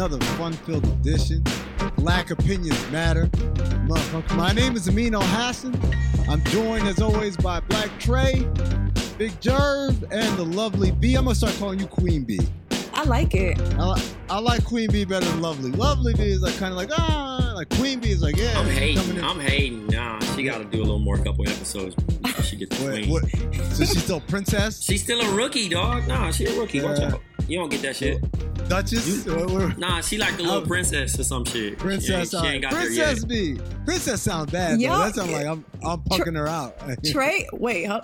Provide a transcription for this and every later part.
Another fun-filled edition. Black opinions matter. Motherfucker. My name is Amin Elhassan. I'm joined as always by Black Trey, Big Jerv, and the lovely B. I'm gonna start calling you Queen B. I like it. I, li- I like Queen Bee better than Lovely. Lovely Bee is like kind of like ah, like Queen Bee is like yeah. I'm hating. in. I'm hating. Nah, she got to do a little more couple episodes before she gets the Wait, queen. what? So she's still princess, She's still a rookie, dog. Nah, she a rookie. Watch Yeah. out. You don't get that shit. Duchess, What- what- Nah, she like the little princess or some shit. princess. She ain't, she ain't got princess there yet. Bee. Princess sound bad. though. Y'all- That sound like I'm I'm punking her out. Trey, wait, huh?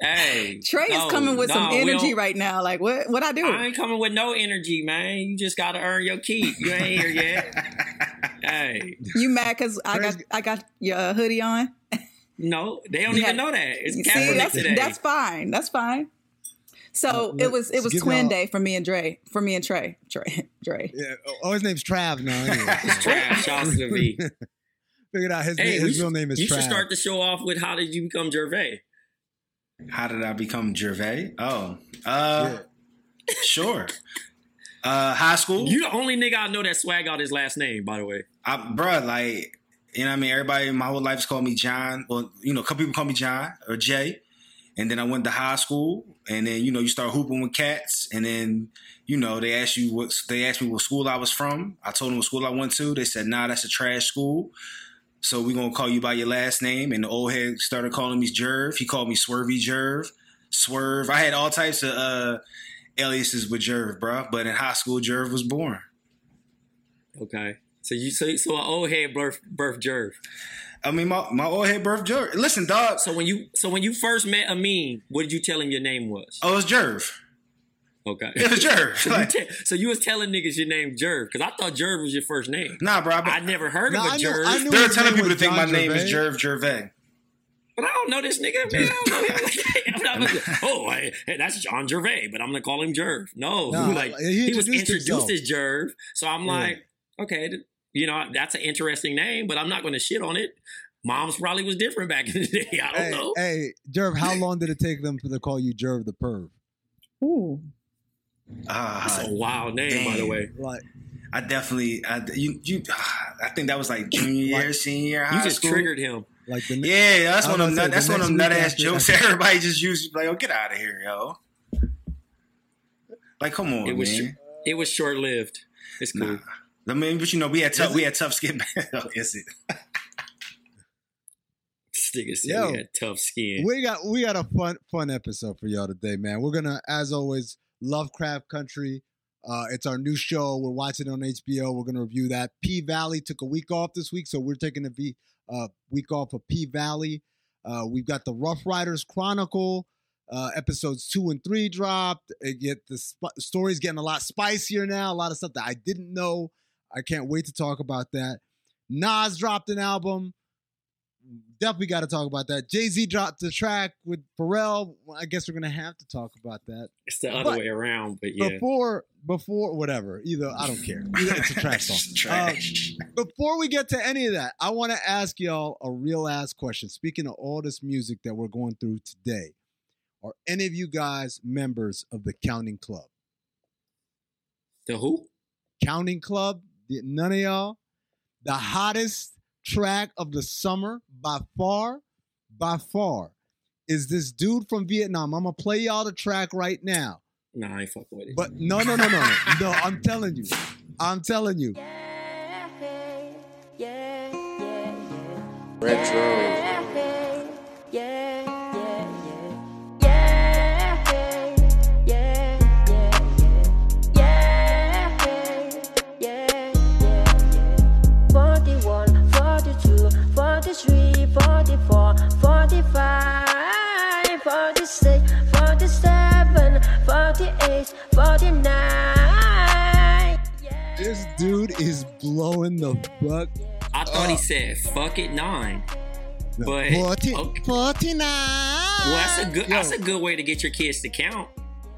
Hey, Trey no, is coming with no, some energy right now. Like, what? What I do? I ain't coming with no energy, man. You just gotta earn your keep. You ain't here yet. hey, You mad because I got I got your uh, hoodie on? no, they don't You even know that. It's See, Kaepernick that's today. that's fine. That's fine. So Uh, it was it was twin day for me and Dre. For me and Trey. Trey. Dre. Yeah. Oh, his name's Trav now. Anyway. It's trash. Shout out to the V. Figured out his, Hey, name, his should- real name is You Trav. should start the show off with how did you become Gervais? How did I become Gervais? Oh, uh, sure. Uh, high school. You the only nigga I know that swag out his last name, by the way. I, bruh, like, you know what I mean? Everybody, my whole life's called me John. Well, you know, a couple people call me John or Jay. And then I went to high school. And then, you know, you start hooping with cats. And then, you know, they asked you what, they asked me what school I was from. I told them what school I went to. They said, nah, that's a trash school. So we're to call you by your last name. And the old head started calling me Jerv. He called me Swervy Jerv. Swerve. I had all types of uh, aliases with Jerv, bruh. But in high school, Jerv was born. Okay. So you so so an old head birth birth Jerv. I mean, my, my old head birth Jerv. Listen, dog. So when you so when you first met Amin, what did you tell him your name was? Oh, it's Jerv. Okay. It was Jerv. So you, Like, te- so you was telling niggas your name Jerv because I thought Jerv was your first name. nah, bro. I never heard Nah, of a I knew- Jerv. I knew There are a ton of people was that think my John name is Gervais. Jerv Gervais. But I don't know this nigga. Man. I don't know him. I'm not gonna- oh, hey, hey, that's John Gervais, but I'm gonna call him Jerv. No, Nah, like he he, was introduced introduced himself. as Jerv, so I'm Yeah. like, okay, th- you know, that's an interesting name, but I'm not gonna shit on it. Mom's probably was different back in the day. I don't Hey, know. hey, Jerv, how long did it take them to call you Jerv the perv? Ooh. Ah, That's a wild name, by the way. Like, I definitely, I, you, you, I think that was like junior year, senior year, high You just school. triggered him. like the Yeah, that's I one of them. Nut, say, that's the one of them nut ass jokes. that. Everybody just used like, "Oh, get out of here, yo!" Like, come on, It was man. it was short lived. It's cool. Nah. I mean, but you know, we had tough, we had tough skin. oh, is it? Nigga said Yo. we had tough skin. We got we got a fun fun episode for y'all today, man. We're gonna, as always, Lovecraft Country. Uh, it's our new show. We're watching it on HBO. We're gonna review that. P Valley took a week off this week, so we're taking a v, uh, week off of P Valley. Uh, we've got the Ruff Ryders Chronicle. Uh, episodes two and three dropped. It get the sp- story's getting a lot spicier now. A lot of stuff that I didn't know. I can't wait to talk about that. Nas dropped an album definitely got to talk about that. Jay Z dropped the track with Pharrell. Well, I guess we're gonna have to talk about that. It's the other But way around, but yeah. Before, before whatever. Either I don't care. Either it's a trash song. Trash. Um, before we get to any of that, I want to ask y'all a real ass question. Speaking of all this music that we're going through today, are any of you guys members of the Counting Club? The who? Counting Club? Did None of y'all? The hottest track of the summer by far, by far, is this dude from Vietnam. I'm gonna play y'all the track right now. Nah, I ain't fucking with it. But no, no, no, no, no. No, I'm telling you. I'm telling you. Forty-one, forty-eight, forty-nine. This dude is blowing the fuck. I thought he said fuck it nine. But 40, okay. 49. well, that's a good that's a good way to get your kids to count.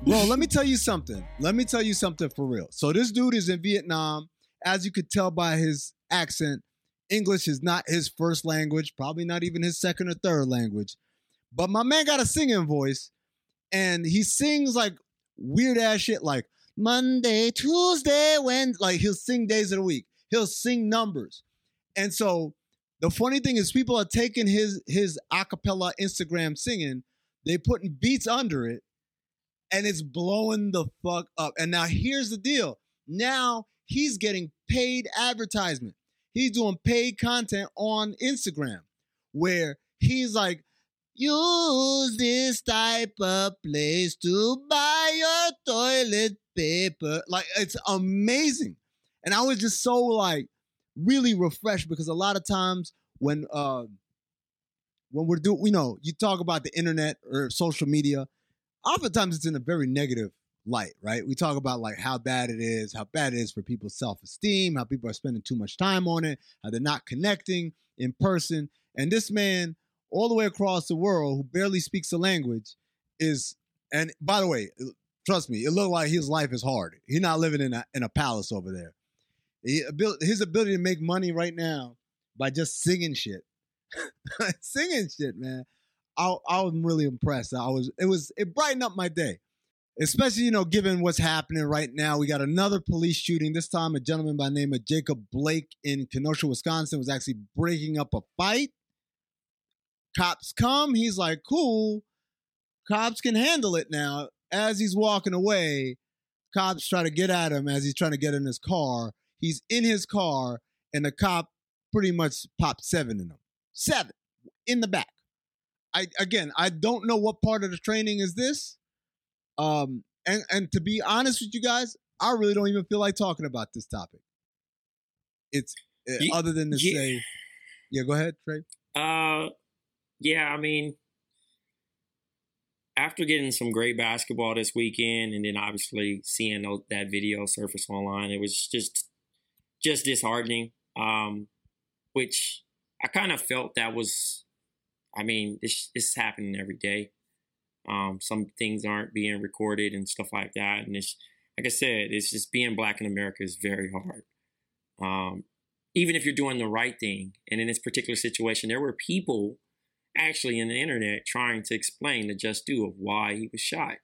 Bro, let me tell you something. Let me tell you something for real. So this dude is in Vietnam. As you could tell by his accent, English is not his first language, probably not even his second or third language. But my man got a singing voice, and he sings like weird ass shit like Monday, Tuesday, when like he'll sing days of the week. He'll sing numbers. And so the funny thing is people are taking his his acapella Instagram singing, they putting beats under it, and it's blowing the fuck up. And now here's the deal. Now he's getting paid advertisement. He's doing paid content on Instagram where he's like, use this type of place to buy your toilet paper. Like it's amazing. And I was just so like really refreshed because a lot of times when uh when we're doing, you know, you talk about the internet or social media, oftentimes it's in a very negative light, right? We talk about like how bad it is, how bad it is for people's self-esteem, how people are spending too much time on it, how they're not connecting in person. And this man, all the way across the world, who barely speaks the language, is and by the way, trust me, it looked like his life is hard. He's not living in a in a palace over there. He, his ability to make money right now by just singing shit, singing shit, man. I I was really impressed. I was it was it brightened up my day, especially you know given what's happening right now. We got another police shooting. This time, a gentleman by the name of Jacob Blake in Kenosha, Wisconsin, was actually breaking up a fight. Cops come. He's like, cool. Cops can handle it now. As he's walking away, cops try to get at him as he's trying to get in his car. He's in his car, and the cop pretty much popped seven in him. Seven in the back. I again, I don't know what part of the training is this. Um, and and to be honest with you guys, I really don't even feel like talking about this topic. It's uh, other than to ye- say, yeah, go ahead, Trey. Uh, yeah, I mean, after getting some great basketball this weekend, and then obviously seeing that video surface online, it was just just disheartening. Um, which I kind of felt that was, I mean, this this is happening every day. Um, some things aren't being recorded and stuff like that, and it's like I said, it's just being black in America is very hard. Um, even if you're doing the right thing, and in this particular situation, there were people actually in the internet trying to explain the just do of why he was shot.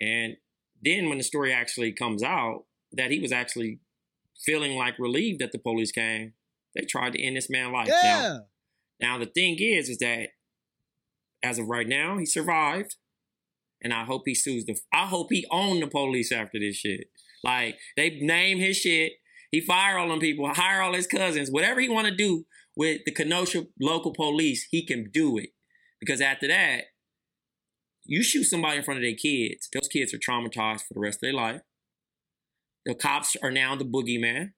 And then when the story actually comes out that he was actually feeling like relieved that the police came, they tried to end this man's life. Yeah. Now, now the thing is, is that as of right now, he survived, and I hope he sues the. I hope he owned the police after this shit. Like they name his shit. He fire all them people, hire all his cousins, whatever he want to do with the Kenosha local police, he can do it. Because after that, you shoot somebody in front of their kids, those kids are traumatized for the rest of their life. The cops are now the boogeyman.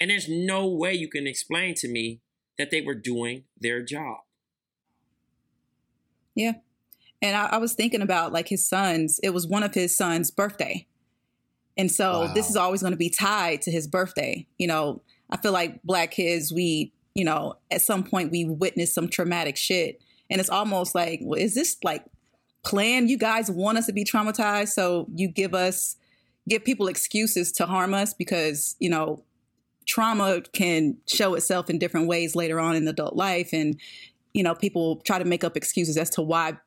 And there's no way you can explain to me that they were doing their job. Yeah. And I, I, was thinking about like his son's, it was one of his son's birthday. And so wow. this is always going to be tied to his birthday. You know, I feel like black kids, we, you know, at some point we witnessed some traumatic shit. And it's almost like, well, is this like planned? You guys want us to be traumatized. So you give us, give people excuses to harm us because, you know, trauma can show itself in different ways later on in adult life. And, you know, people try to make up excuses as to why,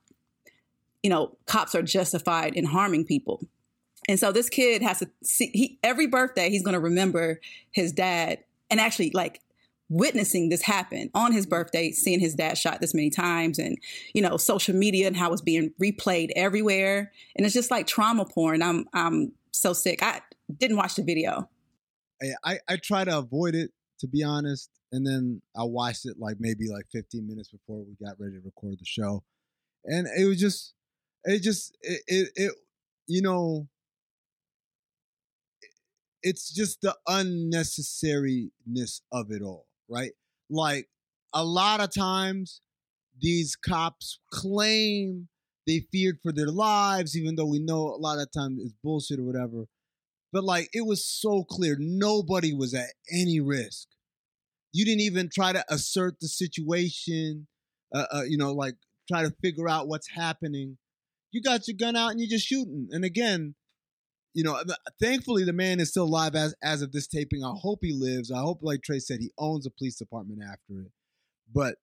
you know, cops are justified in harming people. And so this kid has to see he every birthday he's going to remember his dad and actually like witnessing this happen on his mm-hmm. birthday, seeing his dad shot this many times and you know, social media and how it's being replayed everywhere. And it's just like trauma porn. I'm I'm so sick. I didn't watch the video. I, I try to avoid it to be honest. And then I watched it like maybe like 15 minutes before we got ready to record the show. And it was just it just it, it, it you know it's just the unnecessariness of it all, right? Like a lot of times these cops claim they feared for their lives, even though we know a lot of times it's bullshit or whatever. But like it was so clear, nobody was at any risk. You didn't even try to assert the situation, uh, uh, you know, like try to figure out what's happening. You got your gun out and you're just shooting. And again, you know, thankfully the man is still alive as as of this taping. I hope he lives. I hope, like Trey said, he owns a police department after it. But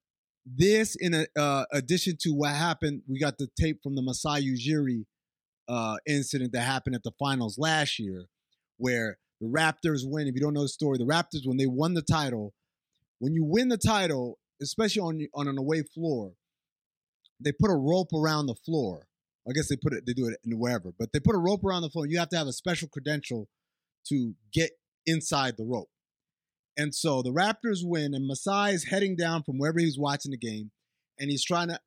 this, in a, uh, addition to what happened, we got the tape from the Masai Ujiri uh, incident that happened at the finals last year, where the Raptors win. If you don't know the story, the Raptors when they won the title, when you win the title, especially on on an away floor, they put a rope around the floor I guess they put it, they do it in wherever, but they put a rope around the phone. You have to have a special credential to get inside the rope. And so the Raptors win, and Masai is heading down from wherever he's watching the game, and he's trying to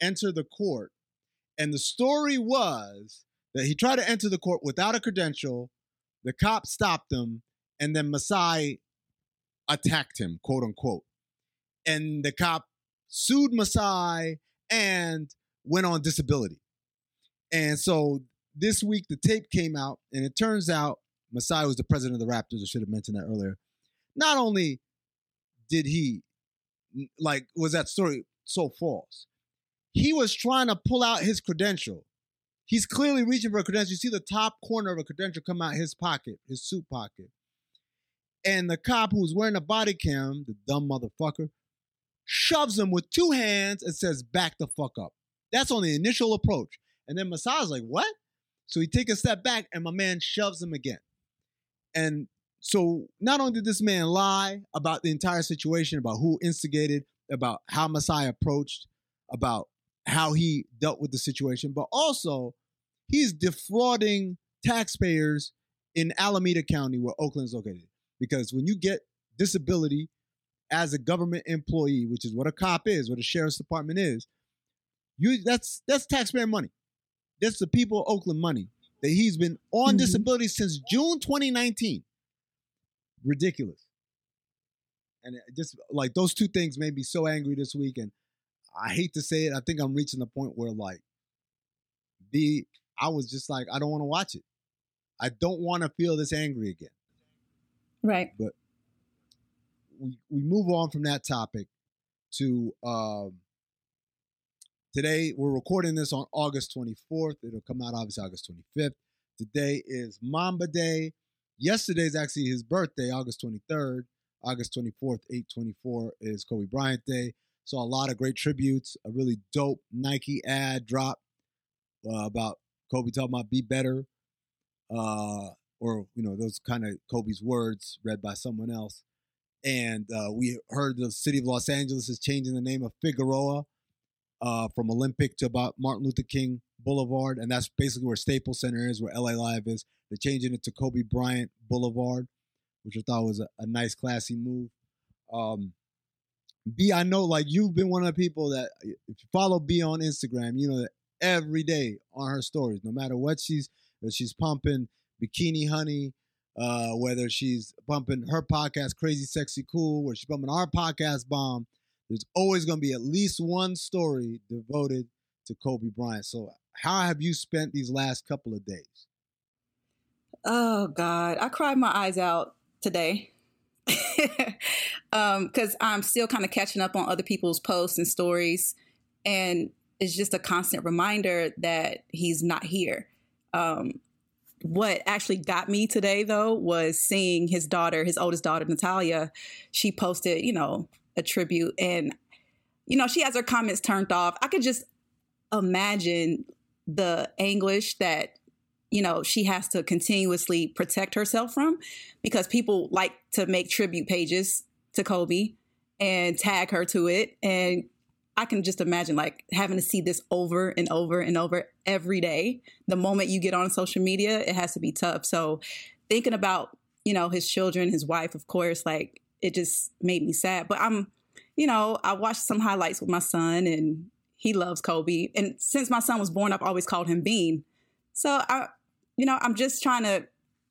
enter the court. And the story was that he tried to enter the court without a credential. The cop stopped him, and then Masai attacked him, quote unquote. And the cop sued Masai and went on disability. And so this week the tape came out, and it turns out Masai was the president of the Raptors. I should have mentioned that earlier. Not only did he like was that story so false, he was trying to pull out his credential. He's clearly reaching for a credential. You see the top corner of a credential come out his pocket, his suit pocket. And the cop who's wearing a body cam, the dumb motherfucker, shoves him with two hands and says, back the fuck up. That's on the initial approach. And then Masai's like, what? So he take a step back and my man shoves him again. And so not only did this man lie about the entire situation, about who instigated, about how Masai approached, about how he dealt with the situation, but also he's defrauding taxpayers in Alameda County where Oakland is located. Because when you get disability as a government employee, which is what a cop is, what a sheriff's department is, you that's that's taxpayer money. That's the people of Oakland money that he's been on mm-hmm. disability since June 2019. Ridiculous. And just like those two things made me so angry this week. And I hate to say it, I think I'm reaching the point where like the I was just like, I don't want to watch it. I don't want to feel this angry again. Right. But we we move on from that topic to um Today, we're recording this on August 24th. It'll come out obviously August 25th. Today is Mamba Day. Yesterday is actually his birthday, August 23rd. August 24th, 824 is Kobe Bryant Day. Saw a lot of great tributes. A really dope Nike ad drop uh, about Kobe talking about be better. Uh, or, you know, those kind of Kobe's words read by someone else. And uh, we heard the city of Los Angeles is changing the name of Figueroa uh, from Olympic to about Martin Luther King Boulevard, and that's basically where Staples Center is, where LA Live is. They're changing it to Kobe Bryant Boulevard. which I thought was a, a nice, classy move. Um, B, I know like you've been one of the people that if you follow B on Instagram, you know that every day on her stories, no matter what she's she's pumping bikini honey, uh, whether she's pumping her podcast Crazy Sexy Cool, or she's pumping our podcast bomb, there's always gonna be at least one story devoted to Kobe Bryant. So how have you spent these last couple of days? Oh God, I cried my eyes out today because um, I'm still kind of catching up on other people's posts and stories, and it's just a constant reminder that he's not here. Um, what actually got me today, though, was seeing his daughter, his oldest daughter, Natalia. She posted, you know, tribute, and you know, she has her comments turned off. I could just imagine the anguish that you know she has to continuously protect herself from because people like to make tribute pages to Kobe and tag her to it and I can just imagine like having to see this over and over and over every day. The moment you get on social media, it has to be tough. So thinking about, you know, his children, his wife, of course, like it just made me sad. But I'm, you know, I watched some highlights with my son and he loves Kobe. And since my son was born, I've always called him Bean. So I, you know, I'm just trying to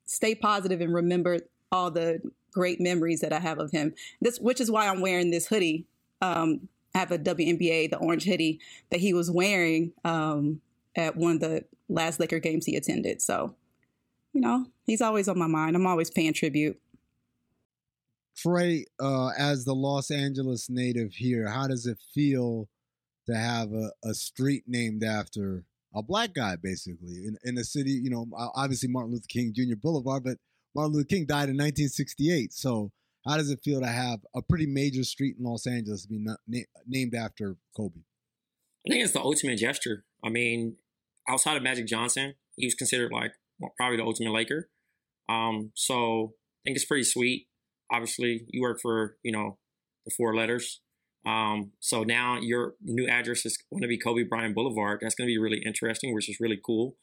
stay positive and remember all the great memories that I have of him. This, which is why I'm wearing this hoodie. Um, I have a WNBA, the orange hoodie that he was wearing um, at one of the last Laker games he attended. So, you know, he's always on my mind. I'm always paying tribute. Trey, uh, as the Los Angeles native here, how does it feel to have a, a street named after a black guy, basically, in, in a city, you know, obviously Martin Luther King Jr. Boulevard, but Martin Luther King died in 1968. So how does it feel to have a pretty major street in Los Angeles be na- named after Kobe? I think it's the ultimate gesture. I mean, outside of Magic Johnson, he was considered like probably the ultimate Laker. Um, so I think it's pretty sweet. Obviously, you work for you know the four letters. Um, so now your new address is going to be Kobe Bryant Boulevard. That's going to be really interesting, which is really cool.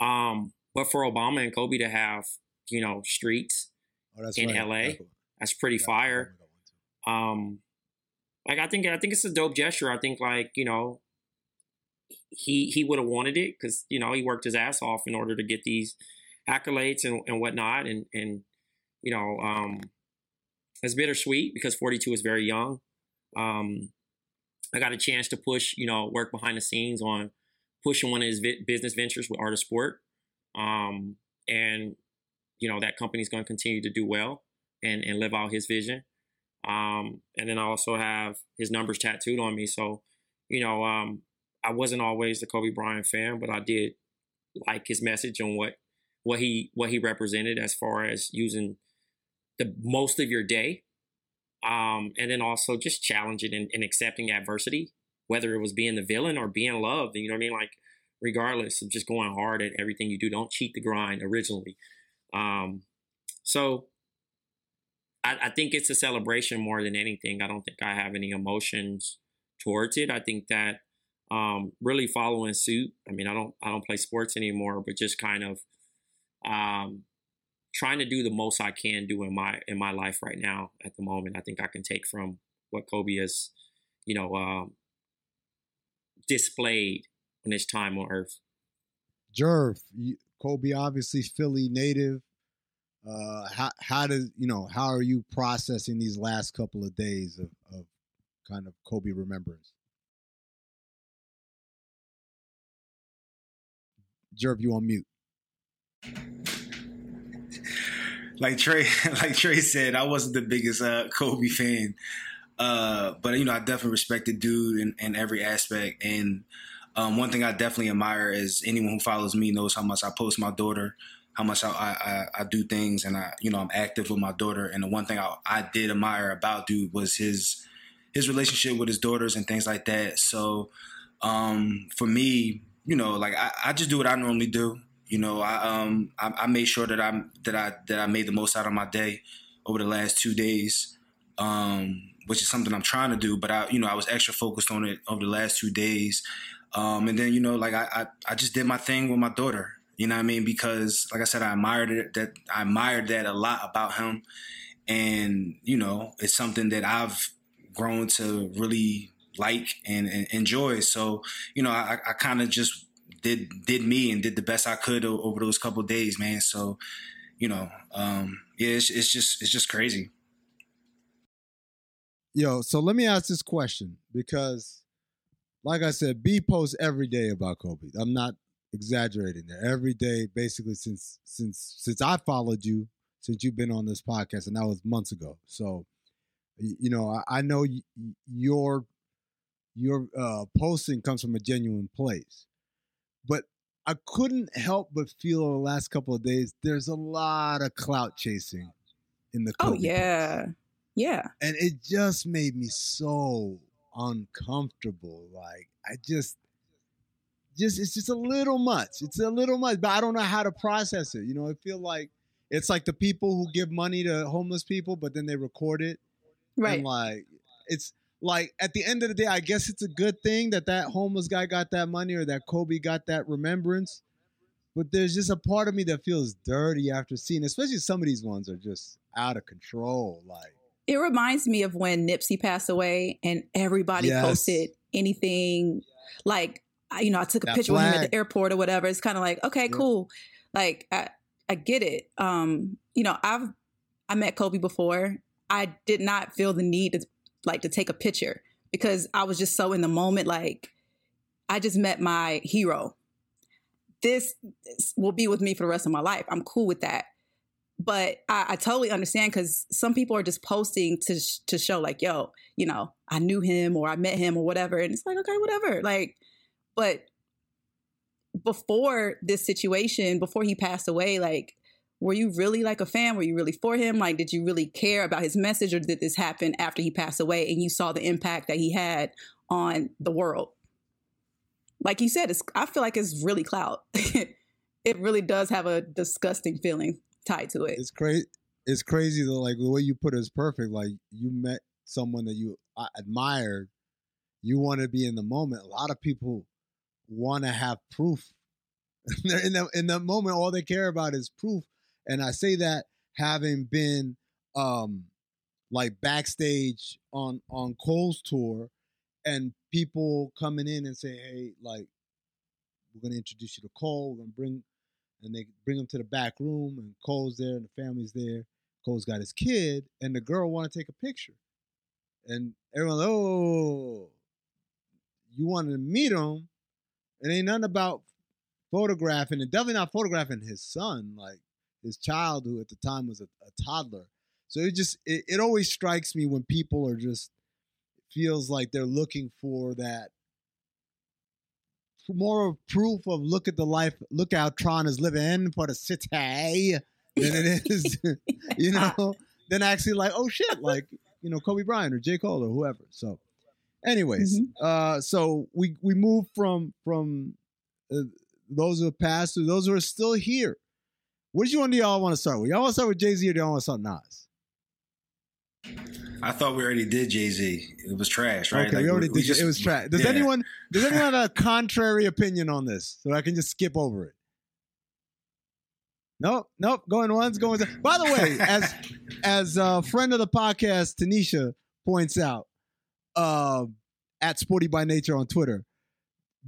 Um, but for Obama and Kobe to have, you know, streets oh, in right. LA, that's pretty yeah, fire. Um, like I think I think it's a dope gesture. I think like you know, he he would have wanted it because you know he worked his ass off in order to get these accolades and, and whatnot, and and you know, um, it's bittersweet because 42 is very young. Um, I got a chance to push, you know, work behind the scenes on pushing one of his vi- business ventures with Art of Sport. Um, and, you know, that company's going to continue to do well and, and live out his vision. Um, and then I also have his numbers tattooed on me. So, you know, um, I wasn't always the Kobe Bryant fan, but I did like his message on what what he what he represented as far as using the most of your day um, and then also just challenging and, and, accepting adversity, whether it was being the villain or being loved. You know what I mean? Like, regardless of just going hard at everything you do, don't cheat the grind originally. Um, so I, I think it's a celebration more than anything. I don't think I have any emotions towards it. I think that um, really following suit. I mean, I don't I don't play sports anymore, but just kind of um, trying to do the most I can do in my in my life right now at the moment. I think I can take from what Kobe has, you know, uh, displayed in his time on Earth. Jerv, Kobe obviously Philly native. Uh, how how does you know how are you processing these last couple of days of, of kind of Kobe remembrance? Jerv, you on mute like Trey, like Trey said, I wasn't the biggest uh, Kobe fan, uh, but you know, I definitely respect the dude in, in every aspect. And um, one thing I definitely admire is anyone who follows me knows how much I post my daughter, how much I, I, I do things, and I, you know, I'm active with my daughter. And the one thing I, I did admire about dude was his his relationship with his daughters and things like that. So um, for me, you know, like I, I just do what I normally do. You know, I um I, I, made sure that I that I that I made the most out of my day over the last two days, um, which is something I'm trying to do. But I you know I was extra focused on it over the last two days, um, and then you know like I, I I just did my thing with my daughter, You know what I mean? Because like I said, I admired it, that I admired that a lot about him. And, you know, it's something that I've grown to really like and, and enjoy. So, you know, I, I kind of just did did me and did the best I could over those couple days, man. So, you know, um, yeah, it's, it's just it's just crazy. Yo, so let me ask this question because, like I said, B posts every day about Kobe. I'm not exaggerating there. Every day, basically since since since I followed you, since you've been on this podcast, and that was months ago. So, you know, I, I know your your uh, posting comes from a genuine place, but I couldn't help but feel the last couple of days there's a lot of clout chasing in the. Oh, Kobe oh yeah, yeah, and it just made me so uncomfortable. Like I just just it's just a little much. It's a little much, but I don't know how to process it. You know, I feel like it's like the people who give money to homeless people, but then they record it. Right. And like it's like at the end of the day, I guess it's a good thing that that homeless guy got that money or that Kobe got that remembrance. But there's just a part of me that feels dirty after seeing, especially some of these ones are just out of control. Like it reminds me of when Nipsey passed away and everybody yes. posted anything like you know, I took a that picture flag. with him at the airport or whatever. It's kind of like, okay, cool. Like I, I get it. Um, you know, I've I met Kobe before. I did not feel the need to like to take a picture because I was just so in the moment. Like I just met my hero. This, will be with me for the rest of my life. I'm cool with that. But I, I totally understand because some people are just posting to to show like, yo, you know, I knew him or I met him or whatever, and it's like, okay, whatever. Like but before this situation, before he passed away, like, were you really like a fan? Were you really for him? Like, did you really care about his message, or did this happen after he passed away and you saw the impact that he had on the world? Like you said, it's, I feel like it's really clout. it really does have a disgusting feeling tied to it. It's crazy. It's crazy though. Like the way you put it is perfect. Like you met someone that you uh, admired. You want to be in the moment. A lot of people want to have proof. in the in the moment, all they care about is proof. And I say that having been um like backstage on on Cole's tour, and people coming in and say, "Hey, like, we're gonna introduce you to Cole. We're gonna bring," and they bring him to the back room, and Cole's there, and the family's there. Cole's got his kid, and the girl want to take a picture, and everyone, oh, you wanted to meet him, it ain't nothing about photographing, and definitely not photographing his son, like his child, who at the time was a, a toddler. So it just it, it always strikes me when people are just feels like they're looking for that more of proof of look at the life, look how Tron is living for the city than it is, you know, than actually like, oh shit, like, you know, Kobe Bryant or J. Cole or whoever. So Anyways, mm-hmm. uh, so we we move from from uh, those who have passed to those who are still here. Which one do y'all want to start with? Y'all want to start with Jay Z or do y'all want to start Nas? I thought we already did Jay Z. It was trash, right? Okay, like, we already we, did. We just, it was trash. Does yeah. anyone does anyone have a contrary opinion on this, so I can just skip over it? Nope, nope. Going once, going. Two. By the way, as as a friend of the podcast, Tanisha points out, uh, at Sporty by Nature on Twitter.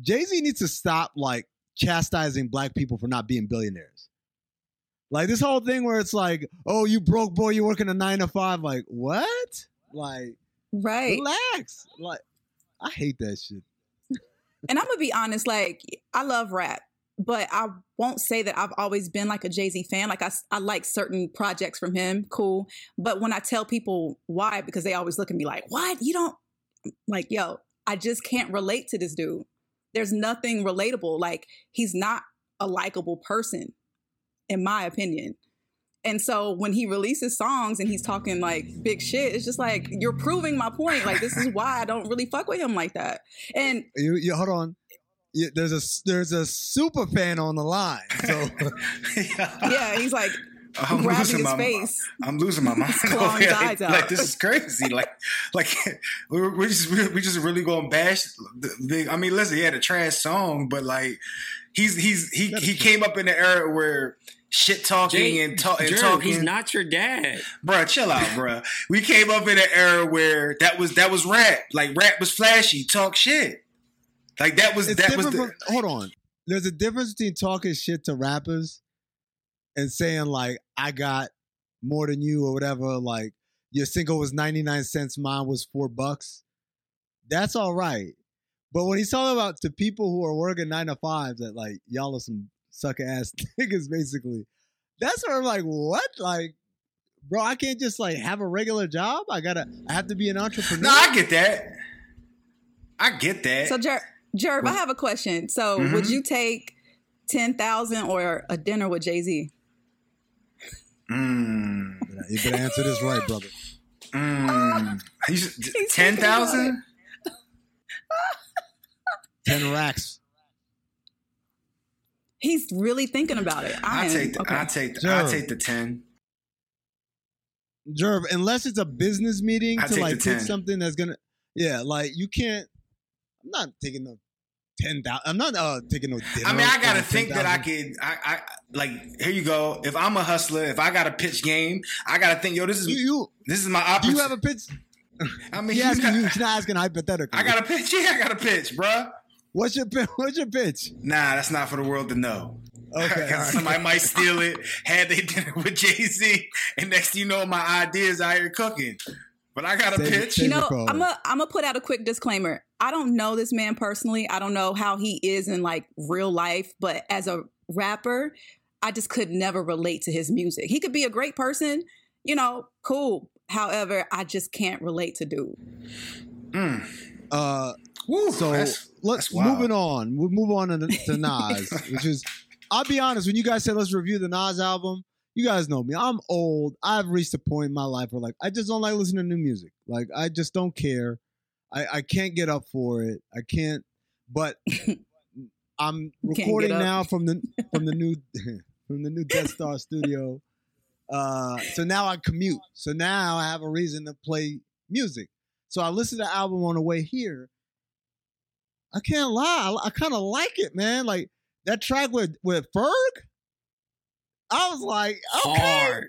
Jay Z needs to stop like chastising black people for not being billionaires. Like this whole thing where it's like, oh, you broke boy, you working a nine to five. Like what? Like, right? Relax. Like, I hate that shit. and I'm gonna be honest. Like, I love rap, but I won't say that I've always been like a Jay Z fan. Like, I I like certain projects from him, cool. But when I tell people why, because they always look at me like, what? You don't like, yo, I just can't relate to this dude. There's nothing relatable. Like, he's not a likable person, in my opinion. And so when he releases songs and he's talking like big shit, it's just like you're proving my point. Like this is why I don't really fuck with him like that. And you, you hold on. there's a there's a super fan on the line. So yeah, he's like I'm grabbing losing his my face. I'm losing my mind. clawing over his eyes out. Like this is crazy. Like like we're, we're just we just really going bash. The, the, I mean, listen, he had a trash song, but like he's he's he he came up in the era where shit talking Jay- and, ta- and Jerv, talking. he's not your dad. Bruh, chill out, bruh. We came up in an era where that was that was rap. Like rap was flashy, talk shit. Like that was It's that was different the, from, hold on. There's a difference between talking shit to rappers and saying like I got more than you or whatever. Like your single was 99 cents, mine was four bucks. That's all right. But when he's talking about to people who are working nine to five, that like y'all are some sucker ass niggas, basically. That's where I'm like, what? Like, bro, I can't just like have a regular job. I gotta I have to be an entrepreneur. No, I get that. I get that. So, Jer- Jerv, I have a question. So, Mhm. would you take ten thousand or a dinner with Jay Z? Mm, You better answer this right, brother. mm. Ten thousand? Ten racks. He's really thinking about it. I, I take the, okay. I take the, I take the ten. Jerv, unless it's a business meeting I to like the pick something that's gonna, yeah, like you can't. I'm not taking no ten thousand. I'm not uh taking no. Dinner I mean, I gotta over think that I 10,000. could. I, I like. Here you go. If I'm a hustler, if I got a pitch game, I gotta think. Yo, this is You, you this is my do opportunity. you have a pitch? I mean, He you asking got- you. She's not asking hypothetically. I got a pitch. Yeah, I got a pitch, bruh. What's your What's your pitch? Nah, that's not for the world to know. Okay, all right. Somebody might steal it, had they dinner with Jay Z, and next thing you know, my ideas out here cooking. But I got a Save pitch. save You know. I'm a I'm gonna put out a quick disclaimer. I don't know this man personally. I don't know how he is in like real life, but as a rapper, I just could never relate to his music. He could be a great person, you know, cool. However, I just can't relate to dude. Mm. Uh, Woo, so that's- let's moving on. We'll move on to, to Nas, which is. I'll be honest. When you guys said let's review the Nas album, you guys know me. I'm old. I've reached a point in my life where like I just don't like listening to new music. Like I just don't care. I, I can't get up for it. I can't. But I'm recording now from the from the new from the new Death Star studio. Uh, so now I commute. So now I have a reason to play music. So I listened to the album on the way here. I can't lie. I, I kind of like it, man. Like that track with with Ferg. I was like, okay, Hard.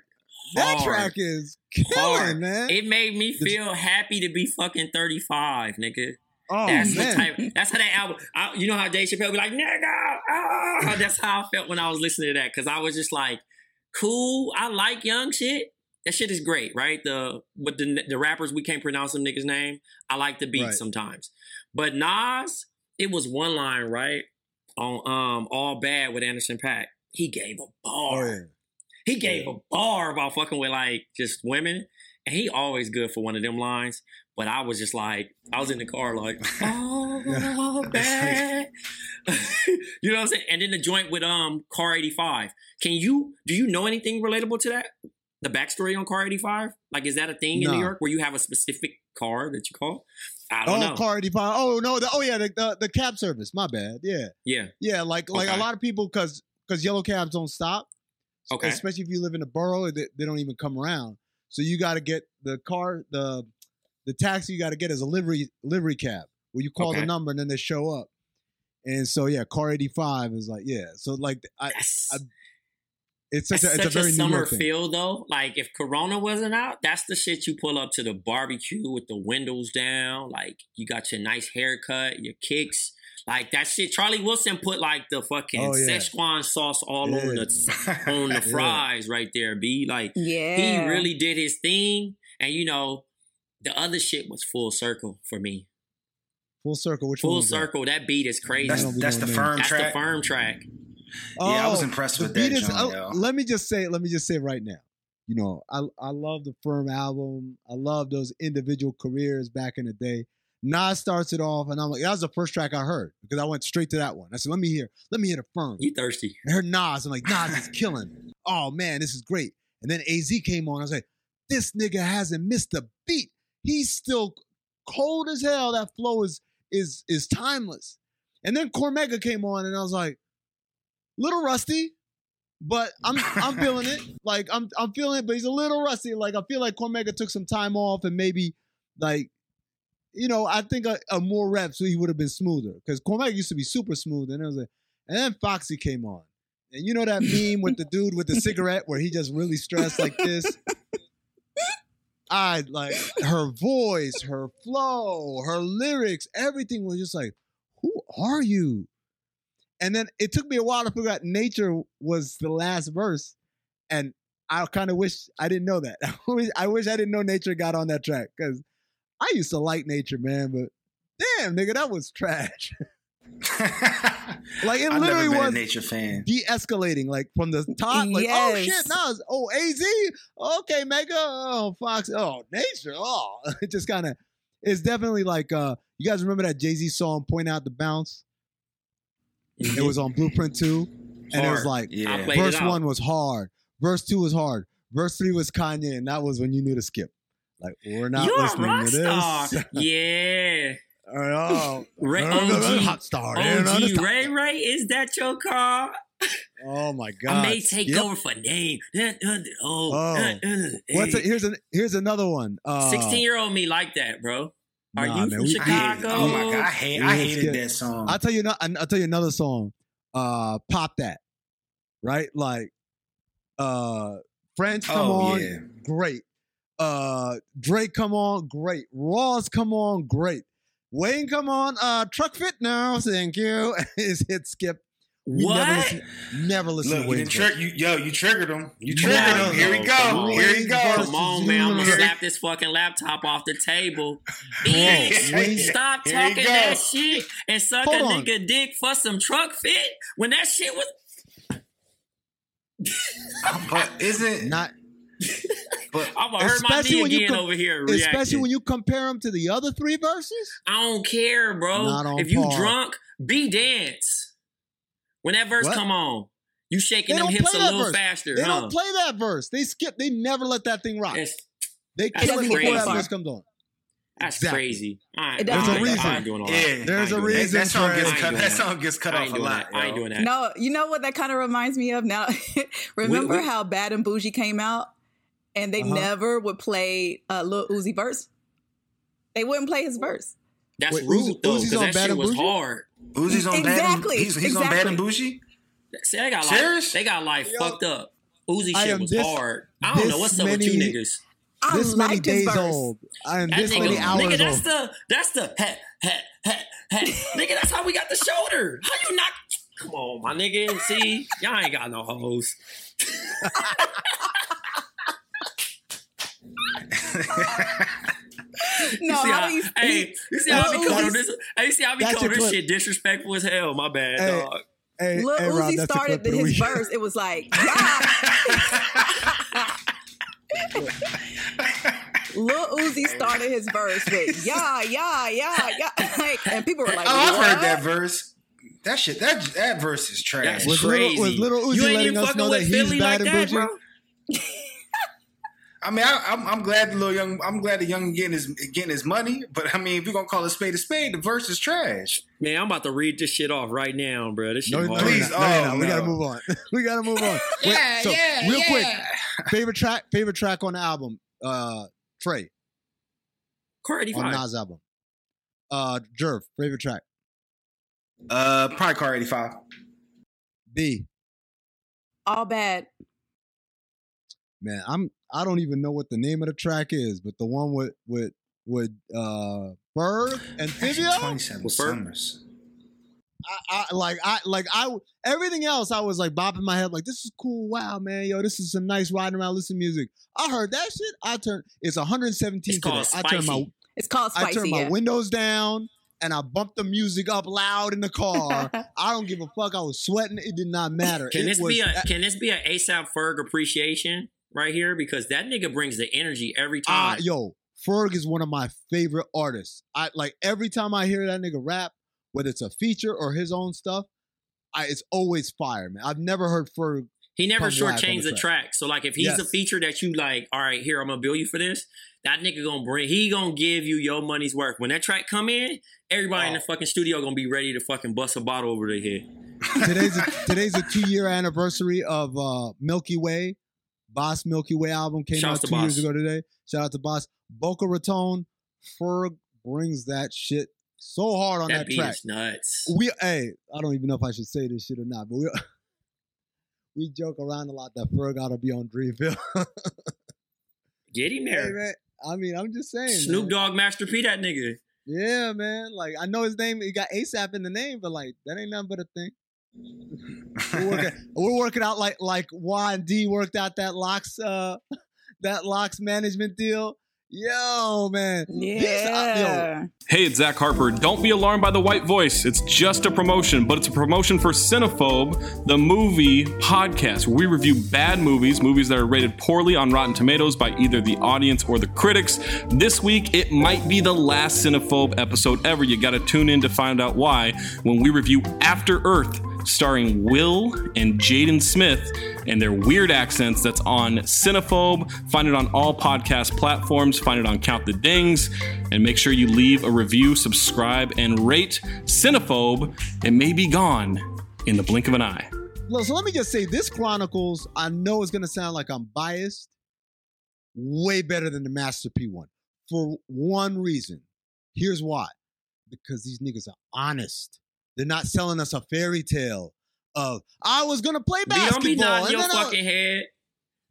that Hard. track is killing, Hard. man. It made me feel happy to be fucking 35, nigga. oh That's the man, type. That's how that album. I, you know how Dave Chappelle be like, "Nigga," ah! that's how I felt when I was listening to that because I was just like, "Cool, I like young shit. That shit is great, right?" The but the the rappers we can't pronounce them niggas' name. I like the beat Right. sometimes, but Nas, it was one line right on um all bad with Anderson .Paak. He gave a bar. oh yeah. He gave a bar about fucking with like just women, and he always good for one of them lines. But I was just like, I was in the car like, oh, bad. you know what I'm saying? And then the joint with um Car 85. Can you do you know anything relatable to that? The backstory on Car 85? Like, is that a thing in New York where you have a specific car that you call? I don't Oh, know. car 85. Oh no, the, oh yeah, the, the the cab service. My bad. Yeah, yeah. yeah. Like like a lot of people because because yellow cabs don't stop. Okay. Especially if you live in a borough, they, they don't even come around. So you got to get the car, the the taxi you got to get is a livery livery cab where you call Okay. the number and then they show up. And so yeah, car 85 is like yeah. So like I, That's, I it's such that's a it's such a very New summer York thing. feel though. Like if Corona wasn't out, that's the shit you pull up to the barbecue with the windows down. Like you got your nice haircut, your kicks. Like that shit. Charlie Wilson put like the fucking Oh, yeah. Szechuan sauce all Yeah. on the on the fries right there. B like Yeah. he really did his thing, and you know the other shit was full circle for me. Full circle. Which? Full was that? circle. That beat is crazy. That's that's the firm That's track. the firm track. Yeah, I was Oh, impressed with beat that is- joint, oh. Let me just say, let me just say right now, you know, I I love the Firm album. I love those individual careers back in the day. Nas starts it off, and I'm like, that was the first track I heard because I went straight to that one. I said, let me hear, let me hear the Firm. You thirsty? I heard Nas. I'm like, Nas is killing. Oh man, this is great. And then AZ came on. I was like, this nigga hasn't missed a beat. He's still cold as hell. That flow is is is timeless. And then Cormega came on, and I was like, little rusty, but I'm I'm feeling it. Like I'm I'm feeling it, but he's a little rusty. Like I feel like Cormega took some time off and maybe like you know, I think a, a more reps so he would have been smoother because Cormega used to be super smooth, and it was like, and then Foxy came on, and you know that meme with the dude with the cigarette where he just really stressed like this. I like her voice, her flow, her lyrics, everything was just like, who are you? And then it took me a while to figure out nature was the last verse. And I kind of wish I didn't know that. I wish, I didn't know nature got on that track because I used to like nature, man, but damn, nigga, that was trash. like it I've literally never been was a nature fan. de-escalating, like from the top, like oh shit, now it's oh AZ, okay, Mega, oh Fox, oh nature, oh it just kind of it's definitely like uh you guys remember that Jay Z song "Point Out the Bounce"? It was on Blueprint Two, and it was like Yeah. I played it verse one was hard, verse two was hard, verse three was Kanye, and that was when you knew to skip. Like we're not You're listening to star. this. yeah. oh, Ray, hot OG, star. they don't OG. Ray Ray, is that your car? Oh my god! I may take Skip. over for name. Oh, Oh. What's a, here's an here's another one. Uh, 16 year old me like that, bro. Are Nah, you man, from we- Chicago? hate- oh my god, I hate. I hated skip. that song. I'll tell you. I'll tell you another song. Uh, pop that, right? Like, uh, French come Oh, on, yeah. great. Uh, Drake come on, great. Ross come on, great. Wayne come on. Uh, truck fit now, thank you. His hit skip. We What? Never listen, never listen Look, to you, Wayne's didn't tri- you, yo, you triggered him. You Nah, triggered him. Here we go. come on. Here we go. Come on, man. I'm gonna slap this fucking laptop off the table. Bro, Bitch, Wayne- stop talking that shit and suck Hold a on. nigga dick for some truck fit when that shit was. But isn't Not but I'm gonna hurt my Especially knee when you again com- over here. especially when you compare them to the other three verses. I don't care, bro. Not on If you drunk, be dance. When that verse What? come on, you shaking They them hips a little verse. faster, They huh? don't play that verse. They skip. They never let that thing rock. That's, They kill it before crazy. that verse comes on. that's Exactly. crazy. I ain't, It I doesn't ain't- I ain't doing all that. yeah, I There's ain't a reason That, that song gets it. I ain't cut. That that. song gets cut I off ain't a doing lot. that. I ain't doing that. No, you know what that kind of reminds me of now? Remember we- how Bad and Bougie came out and they Uh-huh. never would play uh, Lil Uzi verse? They wouldn't play his verse. That's Wait, rude Uzi- though, because on that Bad shit and was Bougie? hard. Uzi's on bad. Exactly, And, he's he's on bad and bougie. See, they got Serious? life. They got life Yo, fucked up. Uzi shit was this- hard. I don't know this what's up with you many- niggas. I this many liked his days verse. old. I am That this nigga, many hours nigga, that's old. the that's the hat hat hat hat. nigga, that's how we got the shoulder. How you not? Come on, my nigga. See, y'all ain't got no hoes. No, you see how how, hey, you see how I be calling this? Hey, you see how I be calling this clip. shit disrespectful as hell? My bad, Hey. dog. Hey, Lil hey, Rob, Uzi that's started the his verse. It was like, yeah. Lil Uzi started his verse with yeah, yeah, yeah, yeah, like, and people were like, Oh, I've heard that verse. That shit. That that verse is trash. That's Was Little- crazy. was Little Uzi you ain't letting even us fucking know with that he's Philly bad like and that, bougie? Bro. I mean, I, I'm I'm glad the little young. I'm glad the young getting his getting his money. But I mean, if we're gonna call a spade a spade, the verse is trash. Man, I'm about to read this shit off right now, bro. This shit No, no, hard. no, Please, no, no, no, oh, We gotta move on. we gotta move on. Wait, Yeah, so, yeah, real yeah. quick, favorite track, favorite track on the album, uh, Trey Cardi on five. Nas album. Uh, Jerv, favorite track. Uh, probably car 85. B. all bad. Man, I'm I don't even know what the name of the track is, but the one with with with uh Ferg and Actually, Fivio. 27 summers. I, I like I like I everything else I was like bopping my head like this is cool wow man yo this is some nice riding around listening to music I heard that shit I turned it's 117 It's today called I turned my It's called spicy, I spicy. turned my yeah. windows down and I bumped the music up loud in the car I don't give a fuck I was sweating it did not matter Can It this was- be a can this be an ASAP Ferg appreciation right here? Because that nigga brings the energy every Ah, time. yo, Ferg is one of my favorite artists. I like every time I hear that nigga rap, whether it's a feature or his own stuff, I it's always fire, man. I've never heard Ferg. he never shortchanged the the track. track. So like if he's a feature that you like, all right, here I'm gonna bill you for this. That nigga gonna bring. He gonna give you your money's worth. When that track come in, everybody in the Oh. fucking studio gonna be ready to fucking bust a bottle over their head. today's a, today's a two year anniversary of uh, Milky Way. Bas Milky Way album came out two years ago today. Shout out to Bas. Boca Raton, Ferg brings that shit so hard on that that, beat track. is nuts. We hey, I don't even know if I should say this shit or not, but we we joke around a lot that Ferg ought to be on Dreamville. Get him hey there. man, I mean, I'm just saying. Snoop. Dogg, Master P, that nigga. Yeah, man. Like I know his name. He got ASAP in the name, but like that ain't nothing but a thing. We're, working, we're working out like like Y and D worked out that LOX uh that LOX management deal. Yo, man. These- uh, Yeah. Hey, it's Zach Harper. Don't be alarmed by the white voice. It's just a promotion, but it's a promotion for Cinephobe, the movie podcast, where we review bad movies, movies that are rated poorly on Rotten Tomatoes by either the audience or the critics. This week, it might be the last Cinephobe episode ever. You got to tune in to find out why when we review After Earth, starring Will and Jaden Smith and their weird accents that's on Cinephobe. Find it on all podcast platforms. Find it on Count the Dings. And make sure you leave a review, subscribe, and rate Cinephobe. It may be gone in the blink of an eye. So let me just say this Chronicles, I know it's gonna sound like I'm biased, way better than the Master P one. For one reason. Here's why. Because these niggas are honest. They're not selling us a fairy tale of I was gonna play don't be basketball. nodding your then I-" fucking head.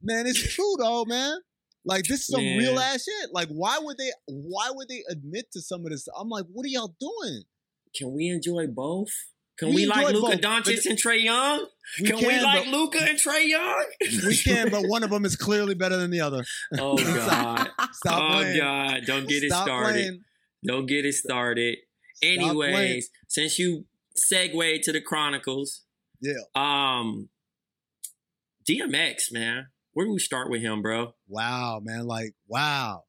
Man, it's true though, man. Like this is some Man. real ass shit. Like, why would they why would they admit to some of this? I'm like, what are y'all doing? Can we enjoy both? Can We we, like both, Doncic and Trae Young? We can, we like Luka and Trae Young? We can, but one of them is clearly better than the other. Oh God! Stop oh playing. God! Don't get it started. playing. Don't get it started. Anyways, since you segued to the Chronicles, Yeah. um, DMX, man, where do we start with him, bro? Wow, man. Like, wow.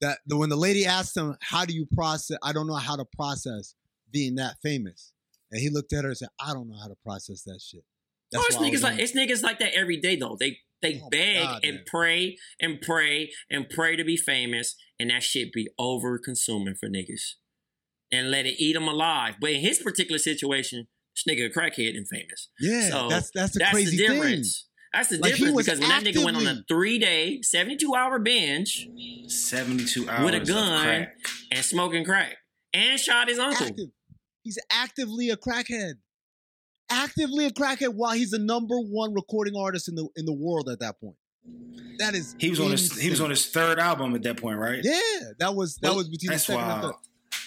That the, when the lady asked him, "How do you process?" I don't know how to process being that famous, and he looked at her and said, "I don't know how to process that shit." oh, it's niggas like it's niggas like that every day though. They they Oh beg God, and man. pray and pray and pray to be famous, and that shit be over consuming for niggas, and let it eat him alive. But in his particular situation, this nigga a crackhead and famous. Yeah, So that's that's the that's crazy the thing. difference. That's the Like, difference was because when that nigga went on a three day, 72 hour binge 72 hours with a gun and smoking crack and shot his uncle. Active. He's actively a crackhead. Actively a crackhead while he's the number one recording artist in the in the world at that point. That is He was on his he was on his third album at that point, right? Yeah, that was that Well, was between the That's second and wild. third.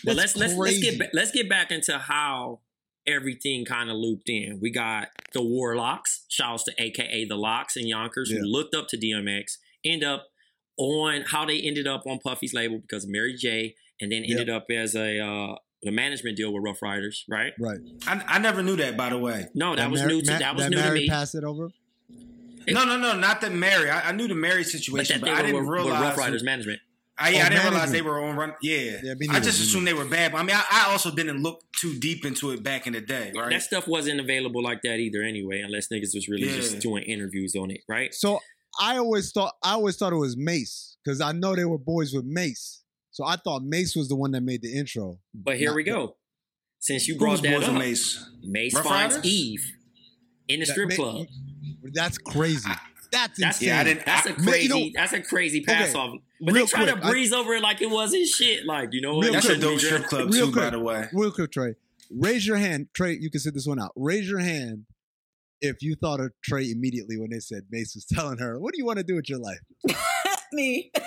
But let's let's let's get ba- let's get back into how everything kind of looped in. We got the Warlocks, shouts to AKA the LOX and Yonkers, Yeah. who looked up to DMX, end up on how they ended up on Puffy's label because of Mary J, and then ended up as a uh, the management deal with Ruff Ryders, right? Right. I, I never knew that, by the way. No, that was Mary- new to Ma- that was new Mary to me. passed it over. No, no, no, not the Mary. I, I knew the Mary situation, that but, I didn't with, with realize. Rough who- Riders management. I, yeah, Oh, I didn't realize they were on run. Yeah, Yeah, I just assumed they were bad. But I mean, I, I also didn't look too deep into it back in the day, right? That stuff wasn't available like that either, anyway, unless niggas was really Yeah. just doing interviews on it, right? So I always thought I always thought it was Mase because I know they were boys with Mase. So I thought Mase was the one that made the intro. But here Not we the- go. Since you brought was that Boys up, Mase? Mase Rough finds Eve in the strip ma- club. That's crazy. That's That's insane. Yeah, I didn't- That's a I- Man, crazy. you know- that's a crazy pass Okay, off. But they try quick, to I- breeze over it like it wasn't shit. Like you know, Real it That's a dope strip club Real too, quick. by the way. Real quick, Trey. Raise your hand, Trey. You can sit this one out. Raise your hand if you thought of Trey immediately when they said Mase was telling her, "What do you want to do with your life?" Me.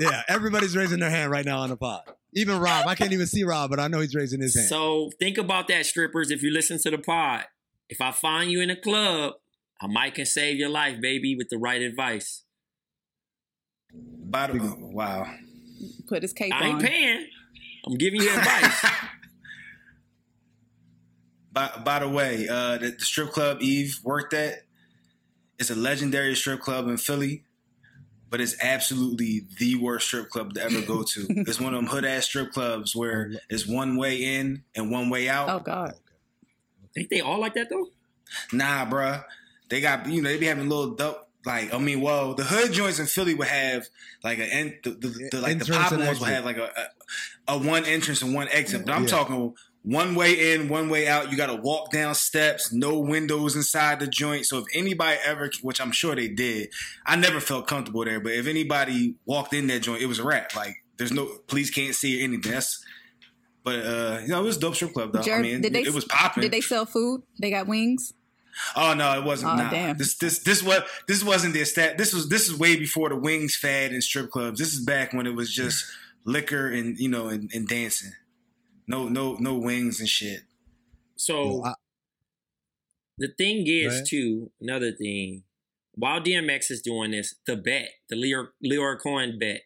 Yeah, everybody's raising their hand right now on the pod. Even Rob. I can't even see Rob, but I know he's raising his hand. So think about that, strippers. If you listen to the pod, if I find you in a club, I might can save your life, baby, with the right advice. By the, oh, wow. Put his cape I ain't on. paying. I'm giving you advice. By, by the way, uh, the, the strip club Eve worked at, it's a legendary strip club in Philly, but it's absolutely the worst strip club to ever go to. it's one of them hood ass strip clubs where it's one way in and one way out. Oh God. think they all like that though? Nah, bruh. They got you know they be having little dope. Like I mean, well, the hood joints in Philly would have like a en- the, the, the like the Entrance pop and ones would have like a, a a one entrance and one exit. But I'm Yeah. talking one way in, one way out. You got to walk down steps, no windows inside the joint. So if anybody ever, which I'm sure they did, I never felt comfortable there. But if anybody walked in that joint, it was a wrap. Like there's no police can't see or anything. That's but uh, you know, it was a dope strip club though. Jer- I mean, did they, it was popping. Did they sell food? They got wings. Oh no, it wasn't. Oh, nah. damn. This this this was this wasn't the stat. This was this is way before the wings fad in strip clubs. This is back when it was just liquor and you know and, and dancing. No no no wings and shit. So the thing is, Right. too, another thing, while DMX is doing this, the bet, the Lyor, Lyor Cohen bet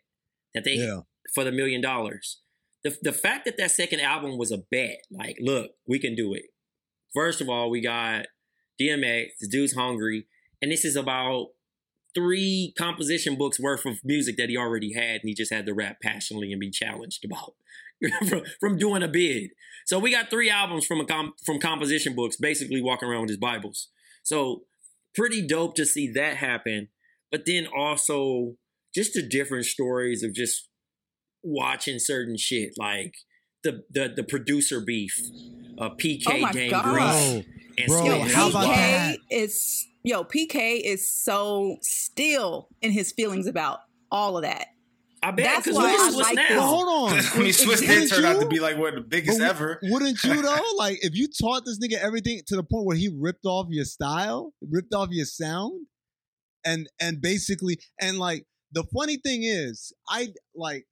that they Yeah. for the million dollars, the the fact that that second album was a bet, like, look, we can do it. First of all, we got DMX, the dude's hungry, and this is about three composition books worth of music that he already had, and he just had to rap passionately and be challenged about from, from doing a bid. So we got three albums from a com- from composition books, basically walking around with his Bibles. So pretty dope to see that happen. But then also just the different stories of just watching certain shit, like the the, the producer beef, uh, PK Oh my Game God. Grease, and Bro, Yo, Slim how about Shady. PK is yo, PK is so still in his feelings about all of that. I bet That's why look I at Swizz like now. Well, hold on. I mean, Swizz did Wouldn't turn out to be like one of the biggest But ever. Wouldn't you though? Like if you taught this nigga everything to the point where he ripped off your style, ripped off your sound, and and basically and like the funny thing is, I like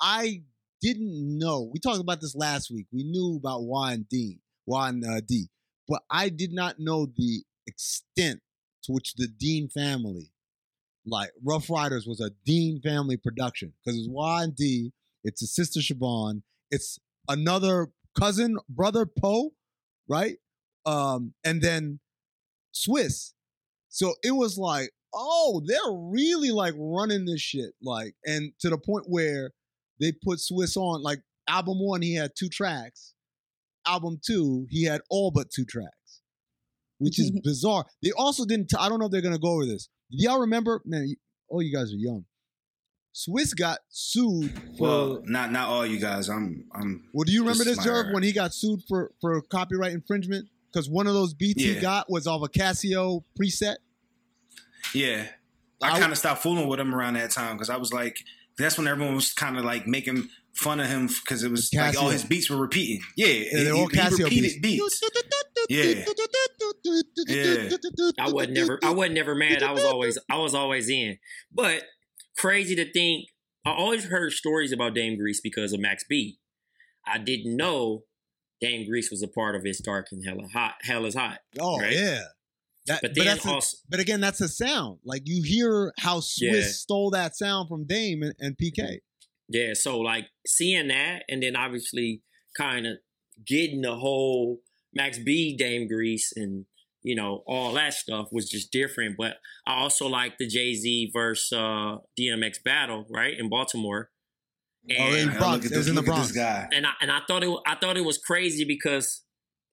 I didn't know. We talked about this last week. We knew about Juan D, Juan uh, D, but I did not know the extent to which the Dean family, like Ruff Ryders, was a Dean family production because it's Juan D. It's a sister Chivon. It's another cousin, brother Poe, right? Um, and then Swizz. So it was like, oh, they're really like running this shit, like, and to the point where they put Swizz on. Like album one, he had two tracks. Album two, he had all but two tracks, which is bizarre. They also didn't. T- I don't know if they're gonna go over this. Do y'all remember? Man, you, oh, you guys are young. Swizz got sued for. Well, not not all you guys. I'm I'm. Well, do you remember this this, Jerv, when he got sued for for copyright infringement? Because one of those beats he got was off a Casio preset. Yeah, I, kind of stopped fooling with him around that time because I was like, that's when everyone was kind of like making fun of him because it was like all his beats were repeating. Yeah, Yeah, they're all he Casio repeated beats. Yeah, yeah. I was never I wasn't never mad. I was always I was always in. But crazy to think I always heard stories about Dame Grease because of Max B. I didn't know Dame Grease was a part of his dark and hella hot hell is hot. Oh right? yeah. That, But but, then that's a- but again, that's a sound. Like you hear how Swizz Yeah. stole that sound from Dame and, and PK. Yeah, so like seeing that and then obviously kind of getting the whole Max B Dame Grease and you know all that stuff was just different. But I also like the Jay Z versus uh, DMX battle right in Baltimore. Oh, in Bronx. look It was in the Bronx. this guy. and I and I thought it I thought it was crazy because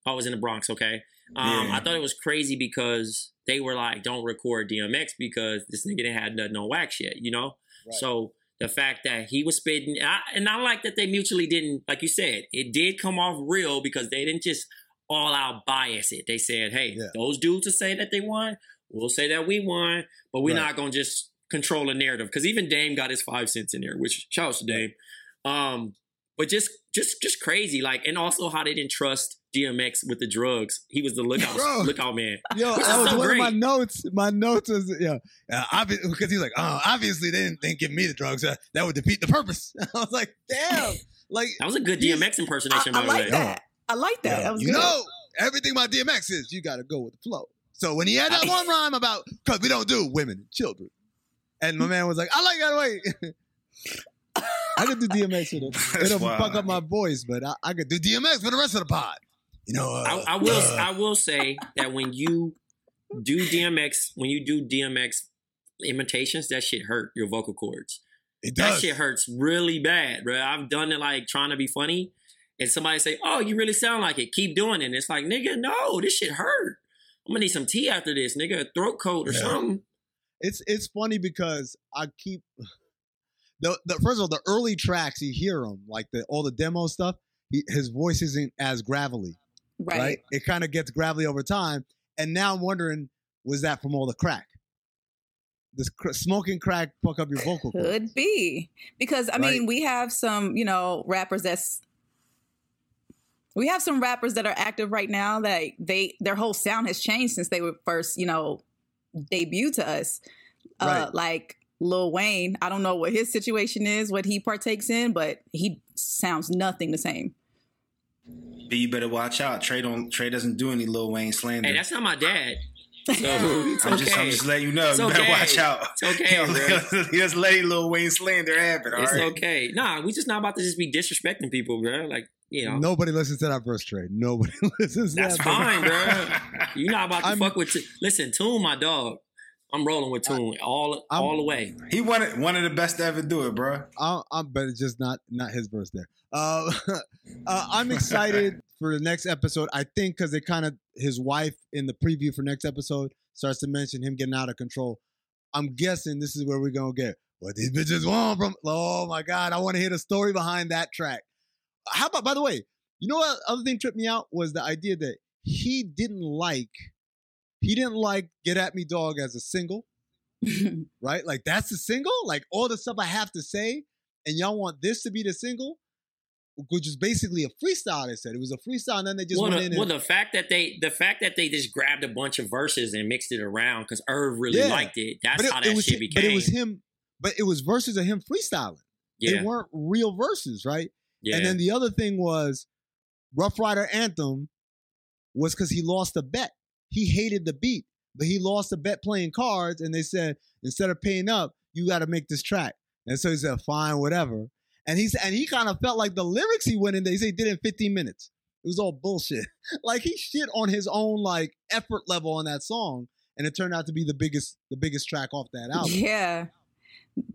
I was in the Bronx. Okay, um, Yeah. I thought it was crazy because they were like, "Don't record DMX because this nigga didn't have nothing on wax yet," you know. So the fact that he was spitting, and I, and I like that they mutually didn't, like you said, it did come off real because they didn't just all out bias it. They said, "Hey, those dudes will say that they won, we'll say that we won, but we're Right. not gonna just control the narrative." Because even Dame got his five cents in there, which shout out to Dame. Um, but just just just crazy, like, and also how they didn't trust DMX with the drugs. He was the lookout Bro. lookout man. Yo, which that is was so one great. of my notes. My notes was yeah, uh, because he's like, oh, obviously they didn't, they didn't give me the drugs. Uh, that would defeat the purpose. I was like, damn, like That was a good DMX impersonation, I by the like way. that. I like that. Yo, that was you good. know, everything about DMX is you got to go with the flow. So when he had that one rhyme about because we don't do women and children, and my man was like, I like that way. I could do DMX with it. It'll wild. fuck up my voice, but I, I could do DMX for the rest of the pod. You know, uh, I, I will uh, I will say that when you do DMX, when you do DMX imitations, that shit hurt your vocal cords. It does. That shit hurts really bad, bro. I've done it like trying to be funny, and somebody say, "Oh, you really sound like it. Keep doing it." And it's like, nigga, no, this shit hurt. I'm gonna need some tea after this, nigga, a throat coat or Yeah. something. It's it's funny because I keep the, the first of all the early tracks you hear them like the all the demo stuff. he, his voice isn't as gravelly, Right. right? It kind of gets gravelly over time. And now I'm wondering, was that from all the crack? Does cr- smoking crack fuck up your vocal cords? Could be because I mean we have some you know rappers that's we have some rappers that are active right now that they their whole sound has changed since they were first you know debuted to us. Uh, Right. like Lil Wayne, I don't know what his situation is, what he partakes in, but he sounds nothing the same. But you better watch out. Trey don't. Trey doesn't do any Lil Wayne slander. Hey, that's not my dad. So it's I'm okay. just, I'm just letting you know. It's you better okay. watch out. It's okay, bro. just letting Lil Wayne slander happen. all It's right? okay. Nah, we just not about to just be disrespecting people, bro. Like, you know, Nobody listens to that verse, Trey. Nobody listens to that's that fine, bro. You're not about to I'm- fuck with. T- Listen, Tune, my dog. I'm rolling with Tune all all the way. He wanted one of the best to ever do it, bro. I'm, I'm, but it's just not not his verse there. Uh, uh, I'm excited for the next episode. I think because it kind of his wife in the preview for next episode starts to mention him getting out of control. I'm guessing this is where we're gonna get what these bitches want from. Oh my god, I want to hear the story behind that track. How about by the way, you know what other thing tripped me out was the idea that he didn't like he didn't like Get At Me Dog as a single right? Like that's the single. Like all the stuff I have to say, and y'all want this to be the single, which is basically a freestyle. They said it was a freestyle, and then they just well, went the, in. And, well, the fact that they the fact that they just grabbed a bunch of verses and mixed it around because Irv really Yeah. liked it. That's it, how it that was shit became. But it was him. But it was verses of him freestyling. yeah, They weren't real verses, right? yeah. And then the other thing was Ruff Ryder Anthem was because he lost a bet. He hated the beat, but he lost a bet playing cards, and they said instead of paying up, you got to make this track. And so he said, "Fine, whatever." And he's and he kind of felt like the lyrics he went in there. He said he did in 15 minutes. It was all bullshit. like he shit on his own like effort level on that song, and it turned out to be the biggest the biggest track off that album. Yeah.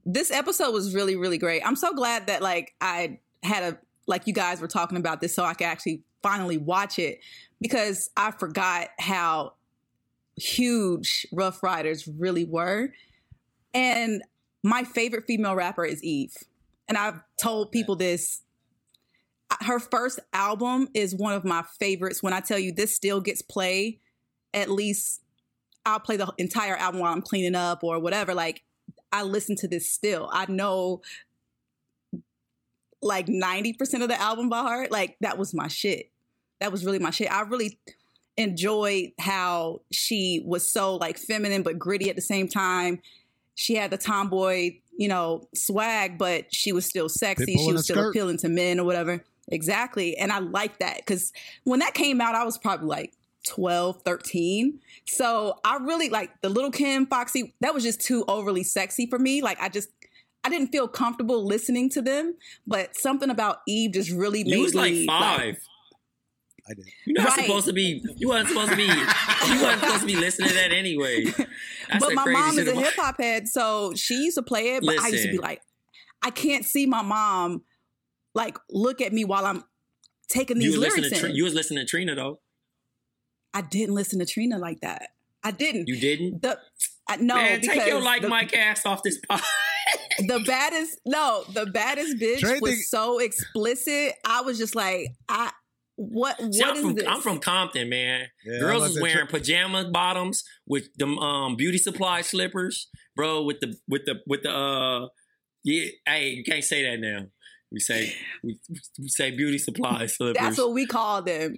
This episode was really, really great. I'm so glad that like I had a like you guys were talking about this so I could actually finally watch it because I forgot how huge Ruff Ryders really were. And my favorite female rapper is Eve. And I've told people this. Her first album is one of my favorites. When I tell you this still gets played, at least I'll play the entire album while I'm cleaning up or whatever. Like I listen to this still. I know like 90% of the album by heart. Like that was my shit. That was really my shit. I really enjoyed how she was so like feminine but gritty at the same time. She had the tomboy, you know, swag, but she was still sexy. She was still skirt. appealing to men or whatever. Exactly. And I like that because when that came out, I was probably like 12, 13. So I really like the little Kim Foxy, that was just too overly sexy for me. Like I just I didn't feel comfortable listening to them, but something about Eve just really made you was like me five. I did. You're not Right. supposed to be. You weren't supposed to be. you weren't supposed to be listening to that anyway. That's but my mom is a hip hop head, so she used to play it. But I used to be like, I can't see my mom like look at me while I'm taking these was listening lyrics to in. you was listening to Trina though. I didn't listen to Trina like that. I didn't. You didn't. The I, no, Man, take your like the, Mike ass off this pod. the baddest no, the baddest bitch Trey was think- so explicit. I was just like, I what what is See, I'm from this? I'm from Compton, man. Yeah, Girls I'm is wearing say- pajama bottoms with them um beauty supply slippers, bro. With the with the with the uh yeah. Hey, you can't say that now. We say we, we say beauty supply slippers. That's what we call them.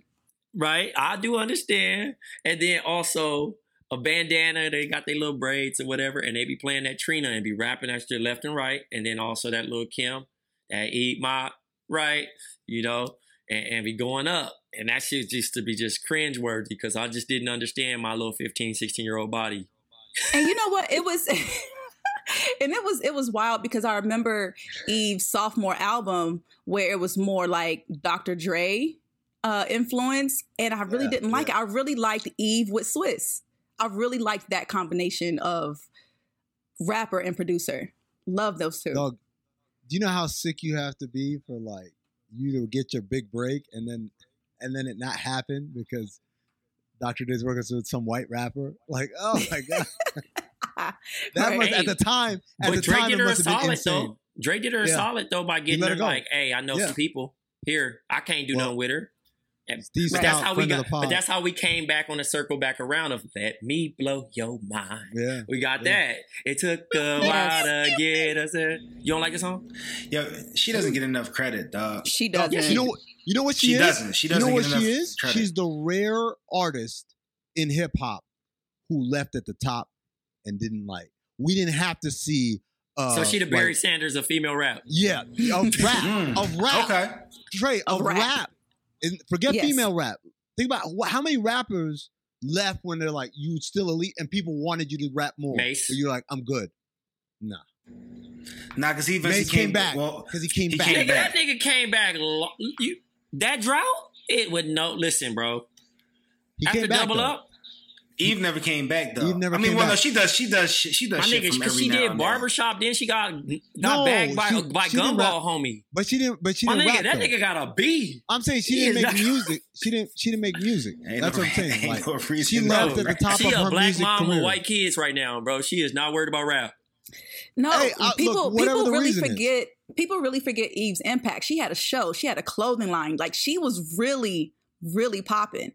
right? I do understand. And then also a bandana, they got their little braids or whatever, and they be playing that Trina and be rapping that shit left and right. And then also that little Kim, that eat my right, you know, and, and be going up. And that shit used to be just cringe worthy because I just didn't understand my little 15, 16 year old body. And you know what? It was and it was it was wild because I remember Eve's sophomore album where it was more like Dr. Dre uh influence and I really Yeah, didn't like yeah. it. I really liked Eve with Swizz. I really liked that combination of rapper and producer. Love those two. Dog, do you know how sick you have to be for like you to get your big break and then and then it not happen because Dr. Dre's working with some white rapper? Like, oh my god, that Right. must at the time. At But the Dre time, did it her a must have been solid though. Dre did her a solid though by getting her her like, hey, I know Yeah. some people. here. I can't do Well, nothing with her. And- Steve but that's how we got. But that's how we came back on the circle back around of let me blow your mind. Yeah. We got Yeah. that. It took a while to get us there. You don't like the song? Yeah, she doesn't get enough credit, dog. She doesn't. You know, what- you know what she, She is? doesn't. She doesn't know what get she enough is? credit. She's the rare artist in hip hop who left at the top and didn't like. We didn't have to see. Uh, so she the Barry like- Sanders of female rap. yeah, of rap, Mm, of rap. Okay. Trey, of, Of rap. rap. And forget Yes. female rap. Think about wh- how many rappers left when they're like, you still elite, and people wanted you to rap more. Mase. But you're like, I'm good. Nah. Nah, because he eventually Mase came, came, back Well, because he came he back. came Nigga, back. that nigga came back. Lo- you, that drought, it would no. Listen, bro. He After came back. double though. up, Eve never came back though. Eve never I mean, came well, no, she does. She does. She, she does my shit nigga, from because she did and then. barbershop, then she got got No, bagged by she- by she Gumball rap. homie. But she didn't. But she My didn't nigga, rap. that though. nigga got a B. I'm saying she He didn't make not- music. She didn't. She didn't make music. Ain't That's no- what I'm saying. Like, no she left know. at the top she of a her black music mom career. with white kids right now, bro. She is not worried about rap. No, Hey, I- people whatever people the really reason is. forget people really forget Eve's impact. She had a show, she had a clothing line. Like she was really, really popping.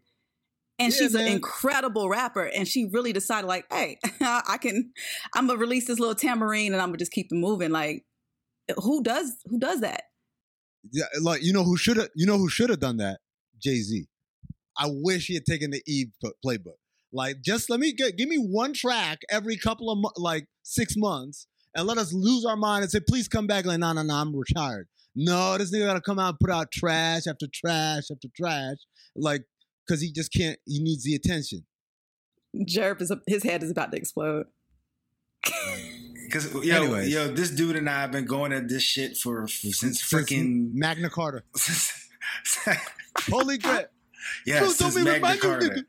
And Yeah, she's an incredible rapper. And she really decided, like, hey, I can I'm gonna release this little tambourine and I'm gonna just keep it moving. Like, eh, who does who does that? Yeah, eh, like you know who should have. You know who should have done that? Jay Z. I wish he had taken the Eve playbook. Like, just let me get, give me one track every couple of mo- like six months, and let us lose our mind and say, please come back. Like, no, no, no, I'm retired. No, this nigga gotta come out and put out trash after trash after trash, like, because he just can't. He needs the attention. Jerv is his head is about to explode. Because yo, Anyways. yo, this dude and I have been going at this shit for since freaking Magna Carta. Holy crap! yeah, Bro, since don't Magna Carta. nigga.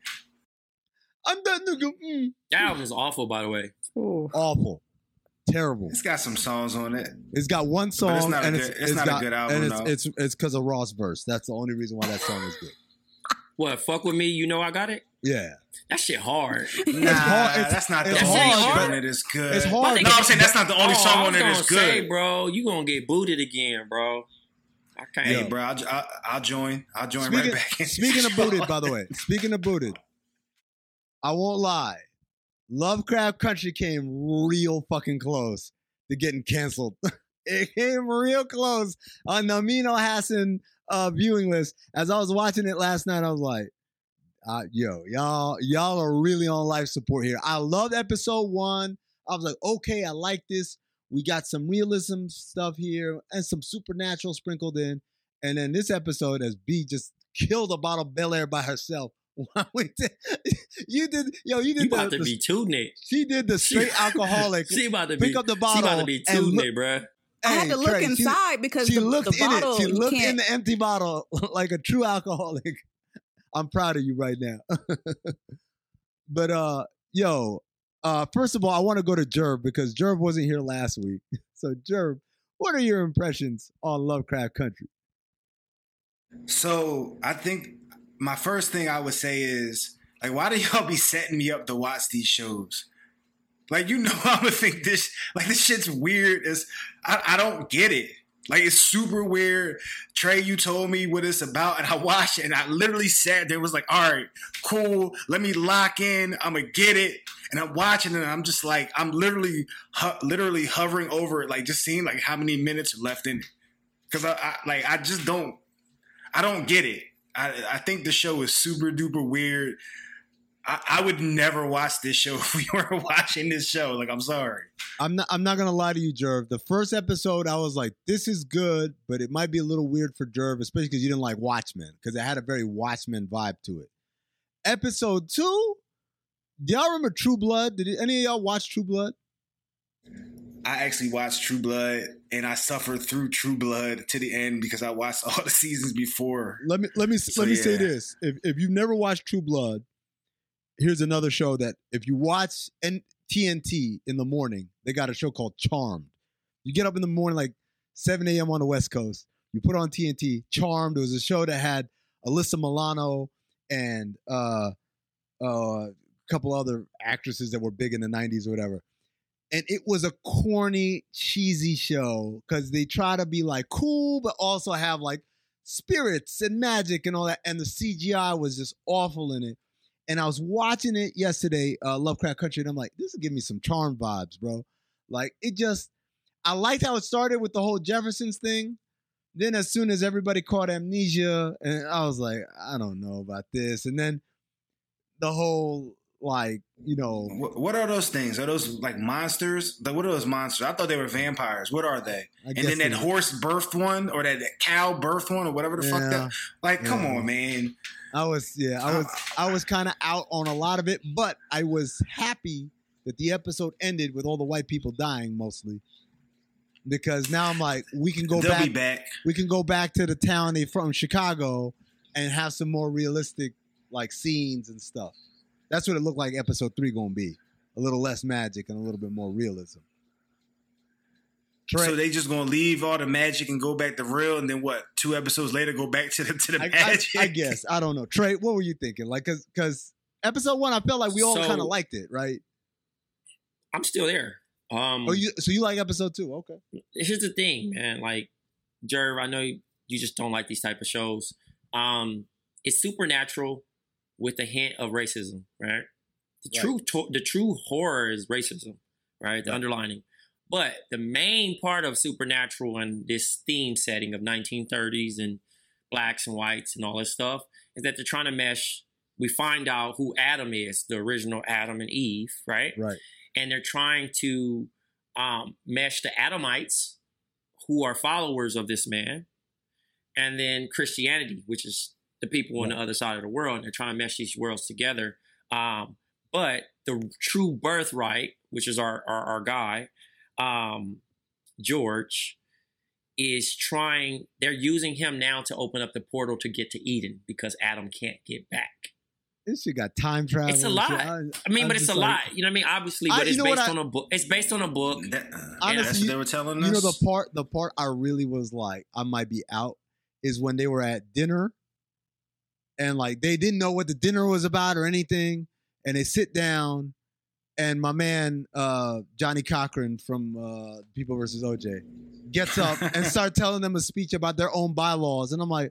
I'm that nigga. Mm. That album was awful, by the way. Awful, terrible. It's got some songs on it. It's got one song, But it's not a and good- it's, it's not a good album, and it's though. it's it's because of Ross verse. That's the only reason why that song is good. What? Fuck with me, you know I got it. Yeah, That shit hard. Nah, hard- it's- that's not the it's only hard, song on it is good. It's hard. No, I'm saying that's not the only oh, song I on was it gonna say, good. bro. You gonna get booted again, bro. I can't. Hey, bro, I'll, I'll, I'll join. I'll join Speaking, right back. speaking of booted, by the way, speaking of booted, I won't lie. Lovecraft Country came real fucking close to getting canceled. it came real close on the Amin Elhassan uh, viewing list. As I was watching it last night, I was like, uh, "Yo, y'all, y'all are really on life support here." I loved episode one. I was like, "Okay, I like this." We got some realism stuff here and some supernatural sprinkled in. And then this episode, as B just killed a bottle of Belaire by herself. You did, yo, you You did about the, to the- be tooting it. she did the straight alcoholic. She about to pick be. up the bottle. She about to be tooting look- bro. I had to look Trey, she- inside because She the, looked the in bottle it. She you looked in the empty bottle like a true alcoholic. I'm proud of you right now. but uh, yo, uh, first of all, I want to go to Jerv because Jerv wasn't here last week. So Jerv, what are your impressions on Lovecraft Country? So I think my first thing I would say is like, why do y'all be setting me up to watch these shows? Like, you know, I'm gonna think this like this shit's weird. It's I, I don't get it. Like it's super weird. Trey, you told me what it's about, and I watched it, and I literally sat there, was like, all right, cool, let me lock in, I'm gonna get it. And I'm watching it, and I'm just like, I'm literally literally hovering over it, like just seeing like how many minutes are left in it. Cause I, I like I just don't I don't get it. I, I think the show is super duper weird. I, I would never watch this show if we were watching this show. Like, I'm sorry. I'm not. I'm not gonna lie to you, Jerv. The first episode, I was like, "This is good," but it might be a little weird for Jerv, especially because you didn't like Watchmen, because it had a very Watchmen vibe to it. Episode two, do y'all remember True Blood? Did any of y'all watch True Blood? I actually watched True Blood, and I suffered through True Blood to the end because I watched all the seasons before. Let me let me So, let me say this: if if you've never watched True Blood, here's another show that if you watch and TNT in the morning, they got a show called Charmed. You get up in the morning like 7 a.m. on the West Coast. You put on TNT. Charmed. It was a show that had Alyssa Milano and uh, uh, a couple other actresses that were big in the 90s or whatever. And it was a corny, cheesy show because they try to be like cool, but also have like spirits and magic and all that, and the CGI was just awful in it. And I was watching it yesterday, uh, Lovecraft Country, and I'm like, this is giving me some charm vibes, bro. Like it just, I liked how it started with the whole Jeffersons thing. Then as soon as everybody caught amnesia, and I was like, I don't know about this. And then the whole like you know what, are those things are those like monsters what are those monsters i thought they were vampires what are they and then that horse birthed one or that, that, cow birthed one or whatever the yeah, fuck that like yeah. come on man i was yeah i was i was kind of out on a lot of it but i was happy that the episode ended with all the white people dying mostly because now i'm like we can go back, back we can go back to the town they from chicago and have some more realistic like scenes and stuff that's what it looked like episode three gonna be. A little less magic and a little bit more realism. Trey, so they just gonna leave all the magic and go back to real, and then what? Two episodes later, go back to the to the I, magic. I, I, guess I don't know. Trey, what were you thinking? Like, cause cause episode one, I felt like we all so, kind of liked it, right? I'm still there. Um, oh, you so you like episode two? Okay. Here's the thing, man. Like, Jerv, I know you, you just don't like these type of shows. Um, it's supernatural with a hint of racism, right? The right. true to- the true horror is racism, right? The right. underlining. But the main part of supernatural and this theme setting of 1930s and blacks and whites and all this stuff is that they're trying to mesh. We find out who Adam is, the original Adam and Eve, right? Right. And they're trying to um, mesh the Adamites, who are followers of this man, and then Christianity, which is the people on the other side of the world. And they're trying to mesh these worlds together. Um, but the true birthright, which is our our, our guy, um, George, is trying. They're using him now to open up the portal to get to Eden because Adam can't get back. This shit got time travel. It's a lot. I, I mean, I'm but it's a like, lot. You know what I mean? Obviously, but I, it's based on a book. It's based on a book. That, uh, honestly, that's what they were telling us. You know the part. The part I really was like, I might be out, is when they were at dinner and like they didn't know what the dinner was about or anything. And they sit down, and my man uh, Johnnie Cochran from uh, People versus OJ gets up and start telling them a speech about their own bylaws, and I'm like,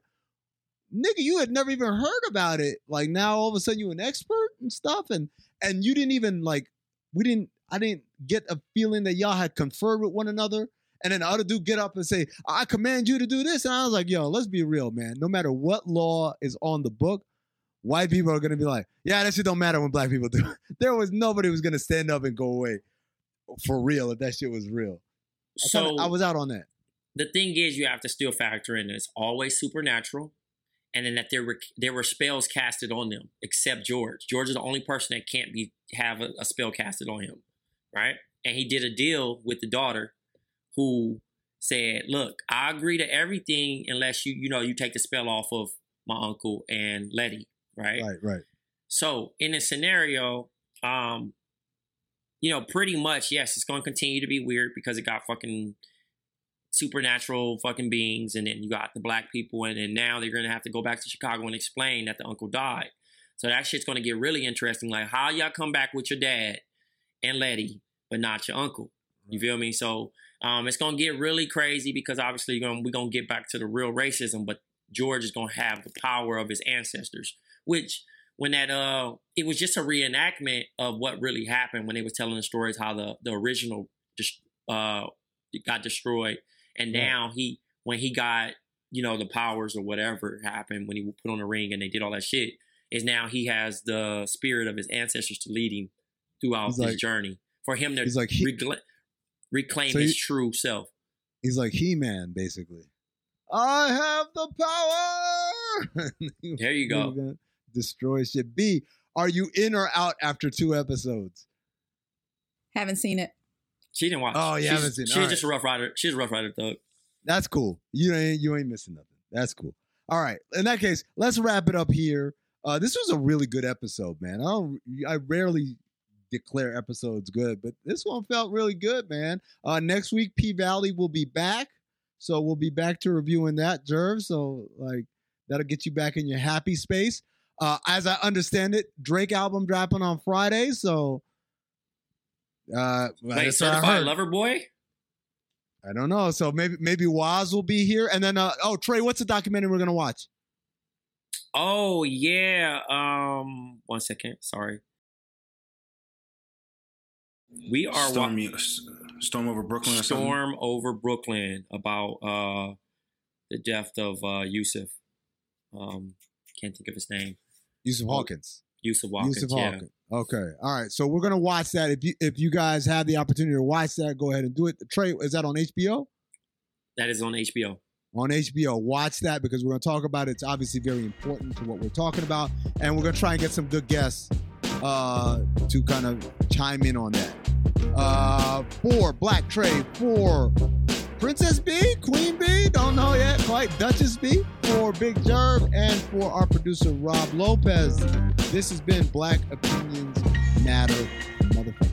nigga, you had never even heard about it. Like now, all of a sudden, you an expert and stuff, and and you didn't even like we didn't. I didn't get a feeling that y'all had conferred with one another. And then the other dude get up and say, I command you to do this. And I was like, yo, let's be real, man. No matter what law is on the book, white people are gonna be like, yeah, that shit don't matter when black people do. there was nobody was gonna stand up and go away for real if that shit was real. I so kinda, I was out on that. The thing is, you have to still factor in it's always supernatural, and then that there were there were spells casted on them, except George. George is the only person that can't be have a, a spell casted on him, right? And he did a deal with the daughter who said, "Look, I agree to everything unless you, you know, you take the spell off of my uncle and Leti, right? Right, right. So in a scenario, um, you know, pretty much, yes, it's going to continue to be weird because it got fucking supernatural fucking beings, and then you got the black people, and then now they're going to have to go back to Chicago and explain that the uncle died. So that shit's going to get really interesting. Like, how y'all come back with your dad and Leti, but not your uncle? You feel me? So um, it's gonna get really crazy because obviously gonna, we're gonna get back to the real racism, but George is gonna have the power of his ancestors, which when that uh it was just a reenactment of what really happened when they was telling the stories how the the original just uh got destroyed and now he when he got you know the powers or whatever happened when he put on the ring and they did all that shit is now he has the spirit of his ancestors to lead him throughout he's his like, journey for him to he's like he, reclaim so his he, true self. He's like He Man, basically. I have the power. there you go. Destroy shit. B, are you in or out after two episodes? Haven't seen it. She didn't watch. Oh, yeah, haven't seen. She's All just right. a Ruff Ryder. She's a Ruff Ryder thug. That's cool. You ain't you ain't missing nothing. That's cool. All right. In that case, let's wrap it up here. Uh, this was a really good episode, man. I don't. I rarely declare episodes good, but this one felt really good, man. Uh, next week, P Valley will be back, so we'll be back to reviewing that, Jerv. So like that'll get you back in your happy space. Uh, as I understand it, Drake album dropping on Friday, so uh, Wait, certified lover boy. I don't know. So maybe maybe Waz will be here, and then uh, oh Trey, what's the documentary we're gonna watch? Oh yeah. Um, one second. Sorry. We are Storm, wa- Storm over Brooklyn. Or? Storm over Brooklyn about uh the death of uh Yusuf. Um, can't think of his name. Yusuf Hawkins. Yusuf Hawkins. Yusuf yeah. Hawkins. Okay. All right. So we're gonna watch that. If you if you guys have the opportunity to watch that, go ahead and do it. Trey, is that on HBO? That is on HBO. On HBO. Watch that because we're gonna talk about it. It's obviously very important to what we're talking about, and we're gonna try and get some good guests uh, to kind of chime in on that. Uh, for Black Trey, for Princess B, Queen B, don't know yet, quite Duchess B, for Big Jerv, and for our producer Rob Lopez. This has been Black Opinions Matter, motherfucker.